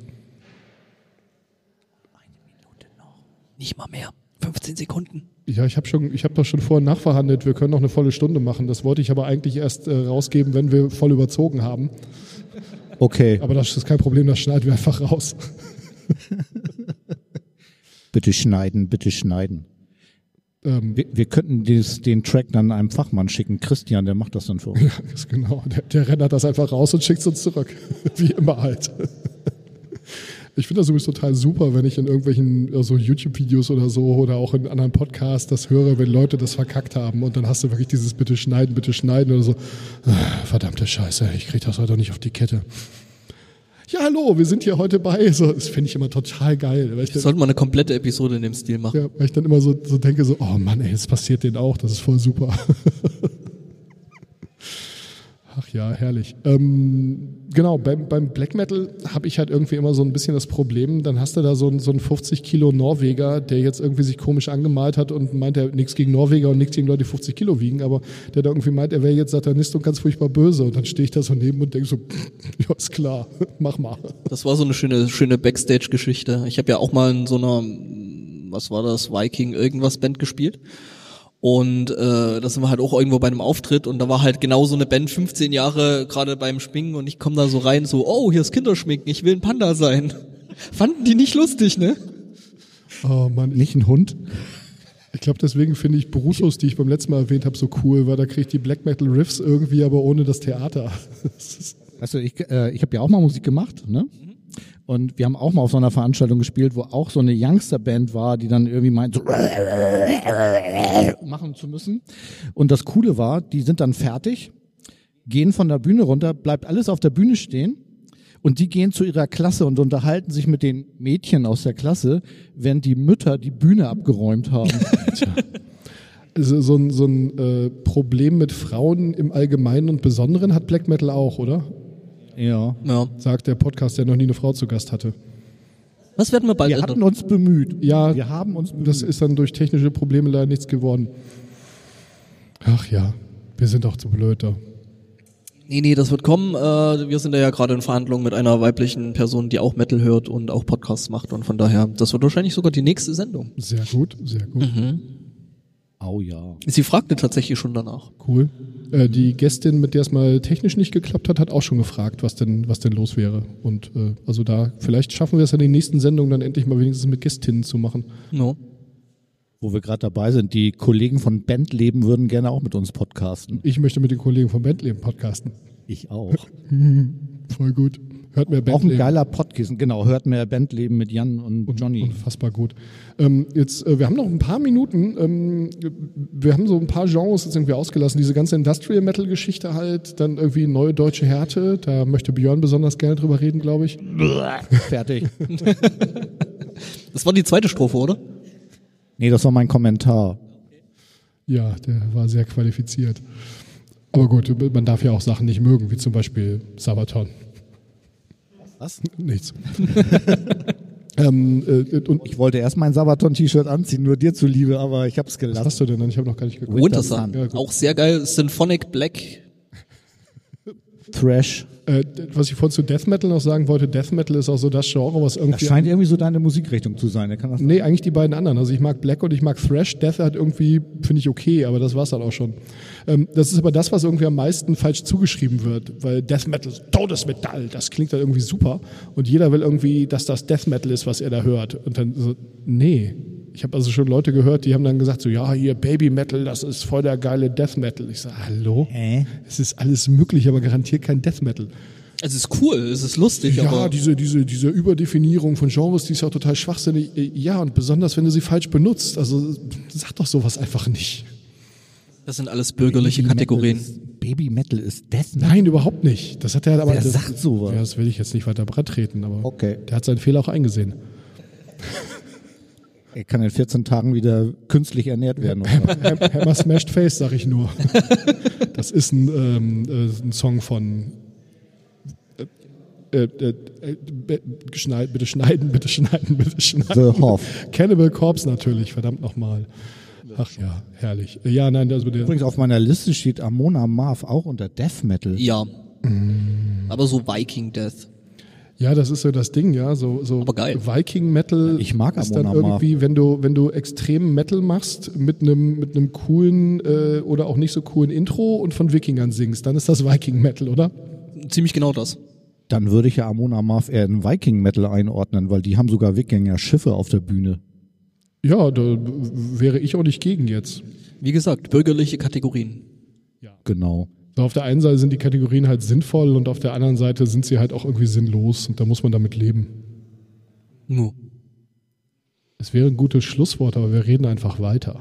Nicht mal mehr. 15 Sekunden. Ja, ich habe schon, ich habe doch schon vorher nachverhandelt. Wir können noch eine volle Stunde machen. Das wollte ich aber eigentlich erst äh, rausgeben, wenn wir voll überzogen haben. Okay, Aber das ist kein Problem. Das schneiden wir einfach raus. bitte schneiden, bitte schneiden. Ähm, Wir, wir könnten dieses, den Track dann einem Fachmann schicken. Christian, der macht das dann für uns. ist genau. Der, der rendert das einfach raus und schickt es uns zurück. Wie immer halt. Ich finde das übrigens total super, wenn ich in irgendwelchen äh, so YouTube-Videos oder so oder auch in anderen Podcasts das höre, wenn Leute das verkackt haben und dann hast du wirklich dieses bitte schneiden, bitte schneiden oder so. Ah, Verdammte Scheiße, ich krieg das heute nicht auf die Kette. Ja, hallo, wir sind hier heute bei. So, das finde ich immer total geil. Weil ich, dann, Sollte man eine komplette Episode in dem Stil machen. ja, weil ich dann immer so, so denke, so, oh Mann, ey, das passiert denen auch, das ist voll super. Ach ja, herrlich. Ähm, genau, beim, beim Black Metal habe ich halt irgendwie immer so ein bisschen das Problem, dann hast du da so einen, so einen 50 Kilo Norweger, der jetzt irgendwie sich komisch angemalt hat und meint, er nichts gegen Norweger und nichts gegen Leute, die 50 Kilo wiegen, aber der da irgendwie meint, er wäre jetzt Satanist und ganz furchtbar böse. Und dann stehe ich da so neben und denke so, ja, ist klar, mach mal. Das war so eine schöne, schöne Backstage-Geschichte. Ich habe ja auch mal in so einer, was war das, Viking irgendwas Band gespielt. Und äh, da sind wir halt auch irgendwo bei einem Auftritt und da war halt genau so eine Band 15 Jahre gerade beim Schminken und ich komme da so rein, so, oh, hier ist Kinderschminken, ich will ein Panda sein. Fanden die nicht lustig, ne? Oh Mann, ich, Nicht ein Hund? ich glaube, deswegen finde ich Brutus, die ich beim letzten Mal erwähnt habe, so cool, weil da kriege ich die Black Metal Riffs irgendwie, aber ohne das Theater. Das Also ich, äh, ich habe ja auch mal Musik gemacht, ne? Und wir haben auch mal auf so einer Veranstaltung gespielt, wo auch so eine Youngster-Band war, die dann irgendwie meint, so machen zu müssen. Und das Coole war, die sind dann fertig, gehen von der Bühne runter, bleibt alles auf der Bühne stehen und die gehen zu ihrer Klasse und unterhalten sich mit den Mädchen aus der Klasse, während die Mütter die Bühne abgeräumt haben. Also so ein, so ein äh, Problem mit Frauen im Allgemeinen und Besonderen hat Black Metal auch, oder? Ja. Ja. Sagt der Podcast, der noch nie eine Frau zu Gast hatte. Was werden wir bald Wir hatten uns bemüht. Ja, Wir haben uns bemüht. das ist dann durch technische Probleme leider nichts geworden. Ach ja, wir sind doch zu blöd da. Nee, nee, das wird kommen. Äh, wir sind da ja gerade in Verhandlungen mit einer weiblichen Person, die auch Metal hört und auch Podcasts macht und von daher, das wird wahrscheinlich sogar die nächste Sendung. Sehr gut, sehr gut. Au ja. Sie fragte tatsächlich schon danach. Cool. Äh, die Gästin, mit der es mal technisch nicht geklappt hat, hat auch schon gefragt, was denn, was denn los wäre. Und äh, also da, vielleicht schaffen wir es in den nächsten Sendungen dann endlich mal wenigstens mit Gästinnen zu machen. No. Wo wir gerade dabei sind, die Kollegen von Bandleben würden gerne auch mit uns podcasten. Ich möchte mit den Kollegen vom Bandleben podcasten. Ich auch. Voll gut. Hört mir Auch ein Bandleben. geiler Podcast, genau. Hört mehr Bandleben mit Jan und, Johnny. Unfassbar gut. Ähm, jetzt, äh, wir haben noch ein paar Minuten. Ähm, wir haben so ein paar Genres jetzt irgendwie ausgelassen. Diese ganze Industrial Metal Geschichte halt, dann irgendwie neue deutsche Härte. Da möchte Björn besonders gerne drüber reden, glaube ich. Fertig. Das war die zweite Strophe, oder? Nee, das war mein Kommentar. Ja, der war sehr qualifiziert. Aber gut, man darf ja auch Sachen nicht mögen, wie zum Beispiel Sabaton. Was? Nichts. ähm, äh, und Ich wollte erst mein Sabaton-T-Shirt anziehen, nur dir zuliebe, aber ich hab's was gelassen. hast du denn dann? Ich habe noch gar nicht geguckt. Winter Sun. Ja. Auch sehr geil. Symphonic Black. Thrash. Äh, was ich vorhin zu Death Metal noch sagen wollte, Death Metal ist auch so das Genre, was Das irgendwie scheint irgendwie so deine Musikrichtung zu sein. Kann das Nee, eigentlich die beiden anderen. Also ich mag Black und ich mag Thrash. Death hat irgendwie, finde ich okay, aber das war's dann auch schon. Ähm, das ist aber das, was irgendwie am meisten falsch zugeschrieben wird, weil Death Metal, Todesmetall, das klingt dann irgendwie super und jeder will irgendwie, dass das Death Metal ist, was er da hört. Und dann so, nee. Ich habe also schon Leute gehört, die haben dann gesagt so, ja, hier Baby Metal, das ist voll der geile Death Metal. Ich sage, hallo? Hä? Es ist alles möglich, aber garantiert kein Death Metal. Es ist cool, es ist lustig, Ja, aber diese, diese, diese Überdefinierung von Genres, die ist ja auch total schwachsinnig. Ja, und besonders, wenn du sie falsch benutzt. Also sag doch sowas einfach nicht. das sind alles bürgerliche Kategorien. Baby Metal ist Death Metal. Nein, überhaupt nicht. Das hat er aber. Das, sagt sowas? Ja, das will ich jetzt nicht weiter breit treten, aber Okay. der hat seinen Fehler auch eingesehen. Er kann in 14 Tagen wieder künstlich ernährt werden. Oder? Ham- Hammer Smashed Face, sag ich nur. Das ist ein, ähm, äh, ein Song von. Äh, äh, äh, be- geschneid, bitte schneiden, bitte schneiden, bitte schneiden. The Hoff. Cannibal Corpse natürlich, verdammt nochmal. Ach ja, herrlich. Ja, nein, also der, Übrigens auf meiner Liste steht Amona Marv auch unter Death Metal. Ja. Aber so Viking Death. Ja, das ist so das Ding, ja. So, so Aber geil. Viking Metal Ich mag ist dann irgendwie, wenn du, wenn du extrem Metal machst mit einem mit einem coolen äh, oder auch nicht so coolen Intro und von Wikingern singst, dann ist das Viking Metal, oder? Ziemlich genau das. Dann würde ich ja Amon Amarth eher in Viking Metal einordnen, weil die haben sogar Wikinger-Schiffe auf der Bühne. Ja, da wäre ich auch nicht gegen jetzt. Wie gesagt, bürgerliche Kategorien. Genau. So, auf der einen Seite sind die Kategorien halt sinnvoll und auf der anderen Seite sind sie halt auch irgendwie sinnlos und da muss man damit leben. Nu. Es wäre ein gutes Schlusswort, aber wir reden einfach weiter.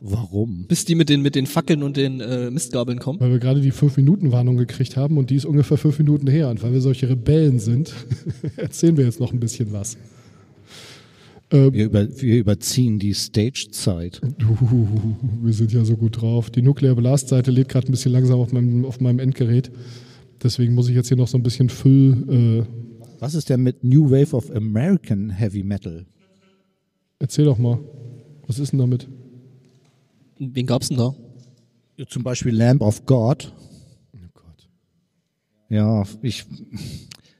Warum? Bis die mit den, mit den Fackeln und den äh, Mistgabeln kommen. Weil wir gerade die 5-Minuten-Warnung gekriegt haben und die ist ungefähr fünf Minuten her. Und weil wir solche Rebellen sind, erzählen wir jetzt noch ein bisschen was. Wir, über, wir überziehen die Stage-Zeit. Uh, wir sind ja so gut drauf. Die Nuclear Blast-Seite lädt gerade ein bisschen langsam auf meinem, auf meinem Endgerät. Deswegen muss ich jetzt hier noch so ein bisschen Füll. Äh, Was ist denn mit New Wave of American Heavy Metal? erzähl doch mal. Was ist denn damit? Wen gab's denn da? Zum Beispiel Lamb of God. Oh Gott. Ja, ich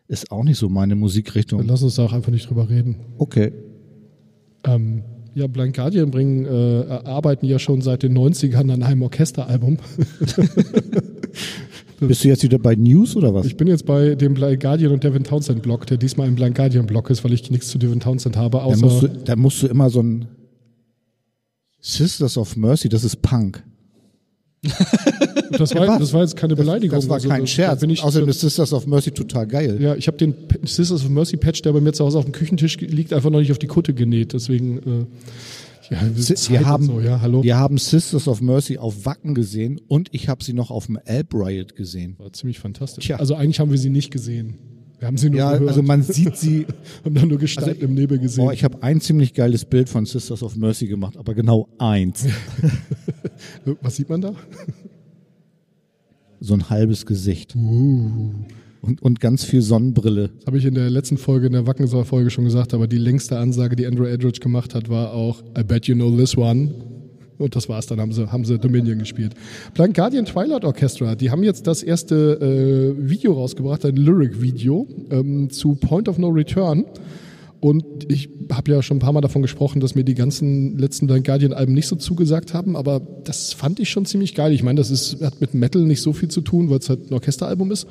ist auch nicht so meine Dann Musikrichtung. lass uns da auch einfach nicht drüber reden. Okay. Ähm, ja, Blind Guardian bringen, äh, arbeiten ja schon seit den 90ern an einem Orchesteralbum. Bist du jetzt wieder bei News oder was? Ich bin jetzt bei dem Blind Guardian und Devin Townsend Blog, der diesmal ein Blind Guardian Blog ist, weil ich nichts zu Devin Townsend habe, Da musst, du, außer da musst du immer so ein Sisters of Mercy, das ist Punk. Das, war, das war jetzt keine Beleidigung. Das war Also, kein da Scherz. ich, Außerdem ist Sisters of Mercy total geil. ja, ich habe den Sisters of Mercy Patch, der bei mir zu Hause auf dem Küchentisch liegt, einfach noch nicht auf die Kutte genäht. Deswegen, äh, ja, Wir haben, so, ja, hallo. wir haben Sisters of Mercy auf Wacken gesehen und ich habe sie noch auf dem Alp Riot gesehen. War ziemlich fantastisch. Tja. Also eigentlich haben wir sie nicht gesehen. Wir haben sie nur Ja, gehört. also man sieht sie. haben dann nur Gestalt Also, im Nebel gesehen. Oh, ich habe ein ziemlich geiles Bild von Sisters of Mercy gemacht, aber genau eins. Was sieht man da? So ein halbes Gesicht. Uh. Und, und ganz viel Sonnenbrille. Das habe ich in der letzten Folge, in der Wackenser-Folge schon gesagt, aber die längste Ansage, die Andrew Edridge gemacht hat, war auch I bet you know this one. Und das war's, dann haben sie, haben sie Dominion gespielt. Blind Guardian Twilight Orchestra, die haben jetzt das erste äh, Video rausgebracht, ein Lyric-Video ähm, zu Point of No Return. Und ich habe ja schon ein paar Mal davon gesprochen, dass mir die ganzen letzten Blind Guardian-Alben nicht so zugesagt haben, aber das fand ich schon ziemlich geil. Ich meine, das ist, hat mit Metal nicht so viel zu tun, weil es halt ein Orchesteralbum ist.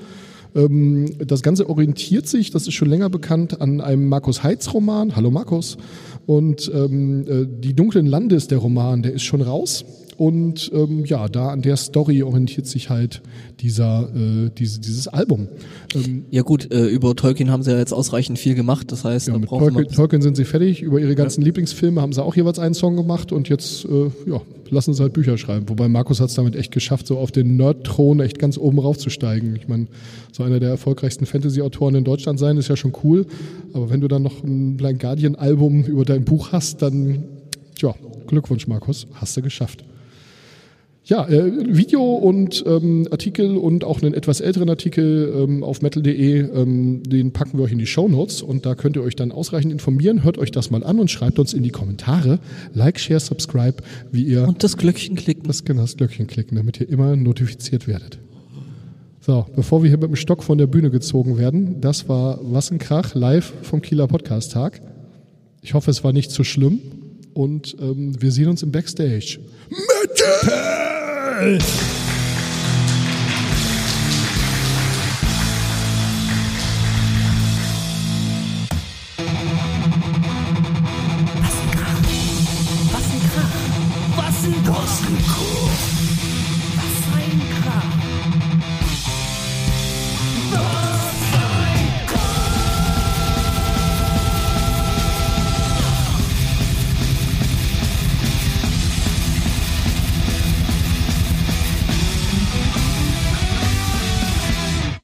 Ähm, das Ganze orientiert sich, das ist schon länger bekannt, an einem Markus Heitz Roman. Hallo Markus. Und ähm, äh, Die dunklen Lande ist der Roman, der ist schon raus. Und ähm, ja, da an der Story orientiert sich halt dieser, äh, diese, dieses Album. Ähm, Ja gut, äh, über Tolkien haben sie ja jetzt ausreichend viel gemacht, das heißt, ja, mit Tolkien, Tolkien sind sie fertig. Über ihre ganzen Lieblingsfilme haben sie auch jeweils einen Song gemacht und jetzt äh, ja, lassen sie halt Bücher schreiben. Wobei Markus hat es damit echt geschafft, so auf den Nerd-Thron echt ganz oben raufzusteigen. Ich meine, so einer der erfolgreichsten Fantasy-Autoren in Deutschland sein, ist ja schon cool. Aber wenn du dann noch ein Blind Guardian-Album über dein Buch hast, dann tja, Glückwunsch, Markus, hast du geschafft. Ja, äh, Video und ähm, Artikel und auch einen etwas älteren Artikel ähm, auf metal.de, ähm, den packen wir euch in die Show Notes und da könnt ihr euch dann ausreichend informieren. Hört euch das mal an und schreibt uns in die Kommentare. Like, share, subscribe, wie ihr und das Glöckchen klicken. das, genau, das Glöckchen klicken, damit ihr immer notifiziert werdet. So, bevor wir hier mit dem Stock von der Bühne gezogen werden, das war Was ein Krach live vom Kieler Podcast Tag. Ich hoffe, es war nicht zu schlimm und ähm, wir sehen uns im Backstage. Was ein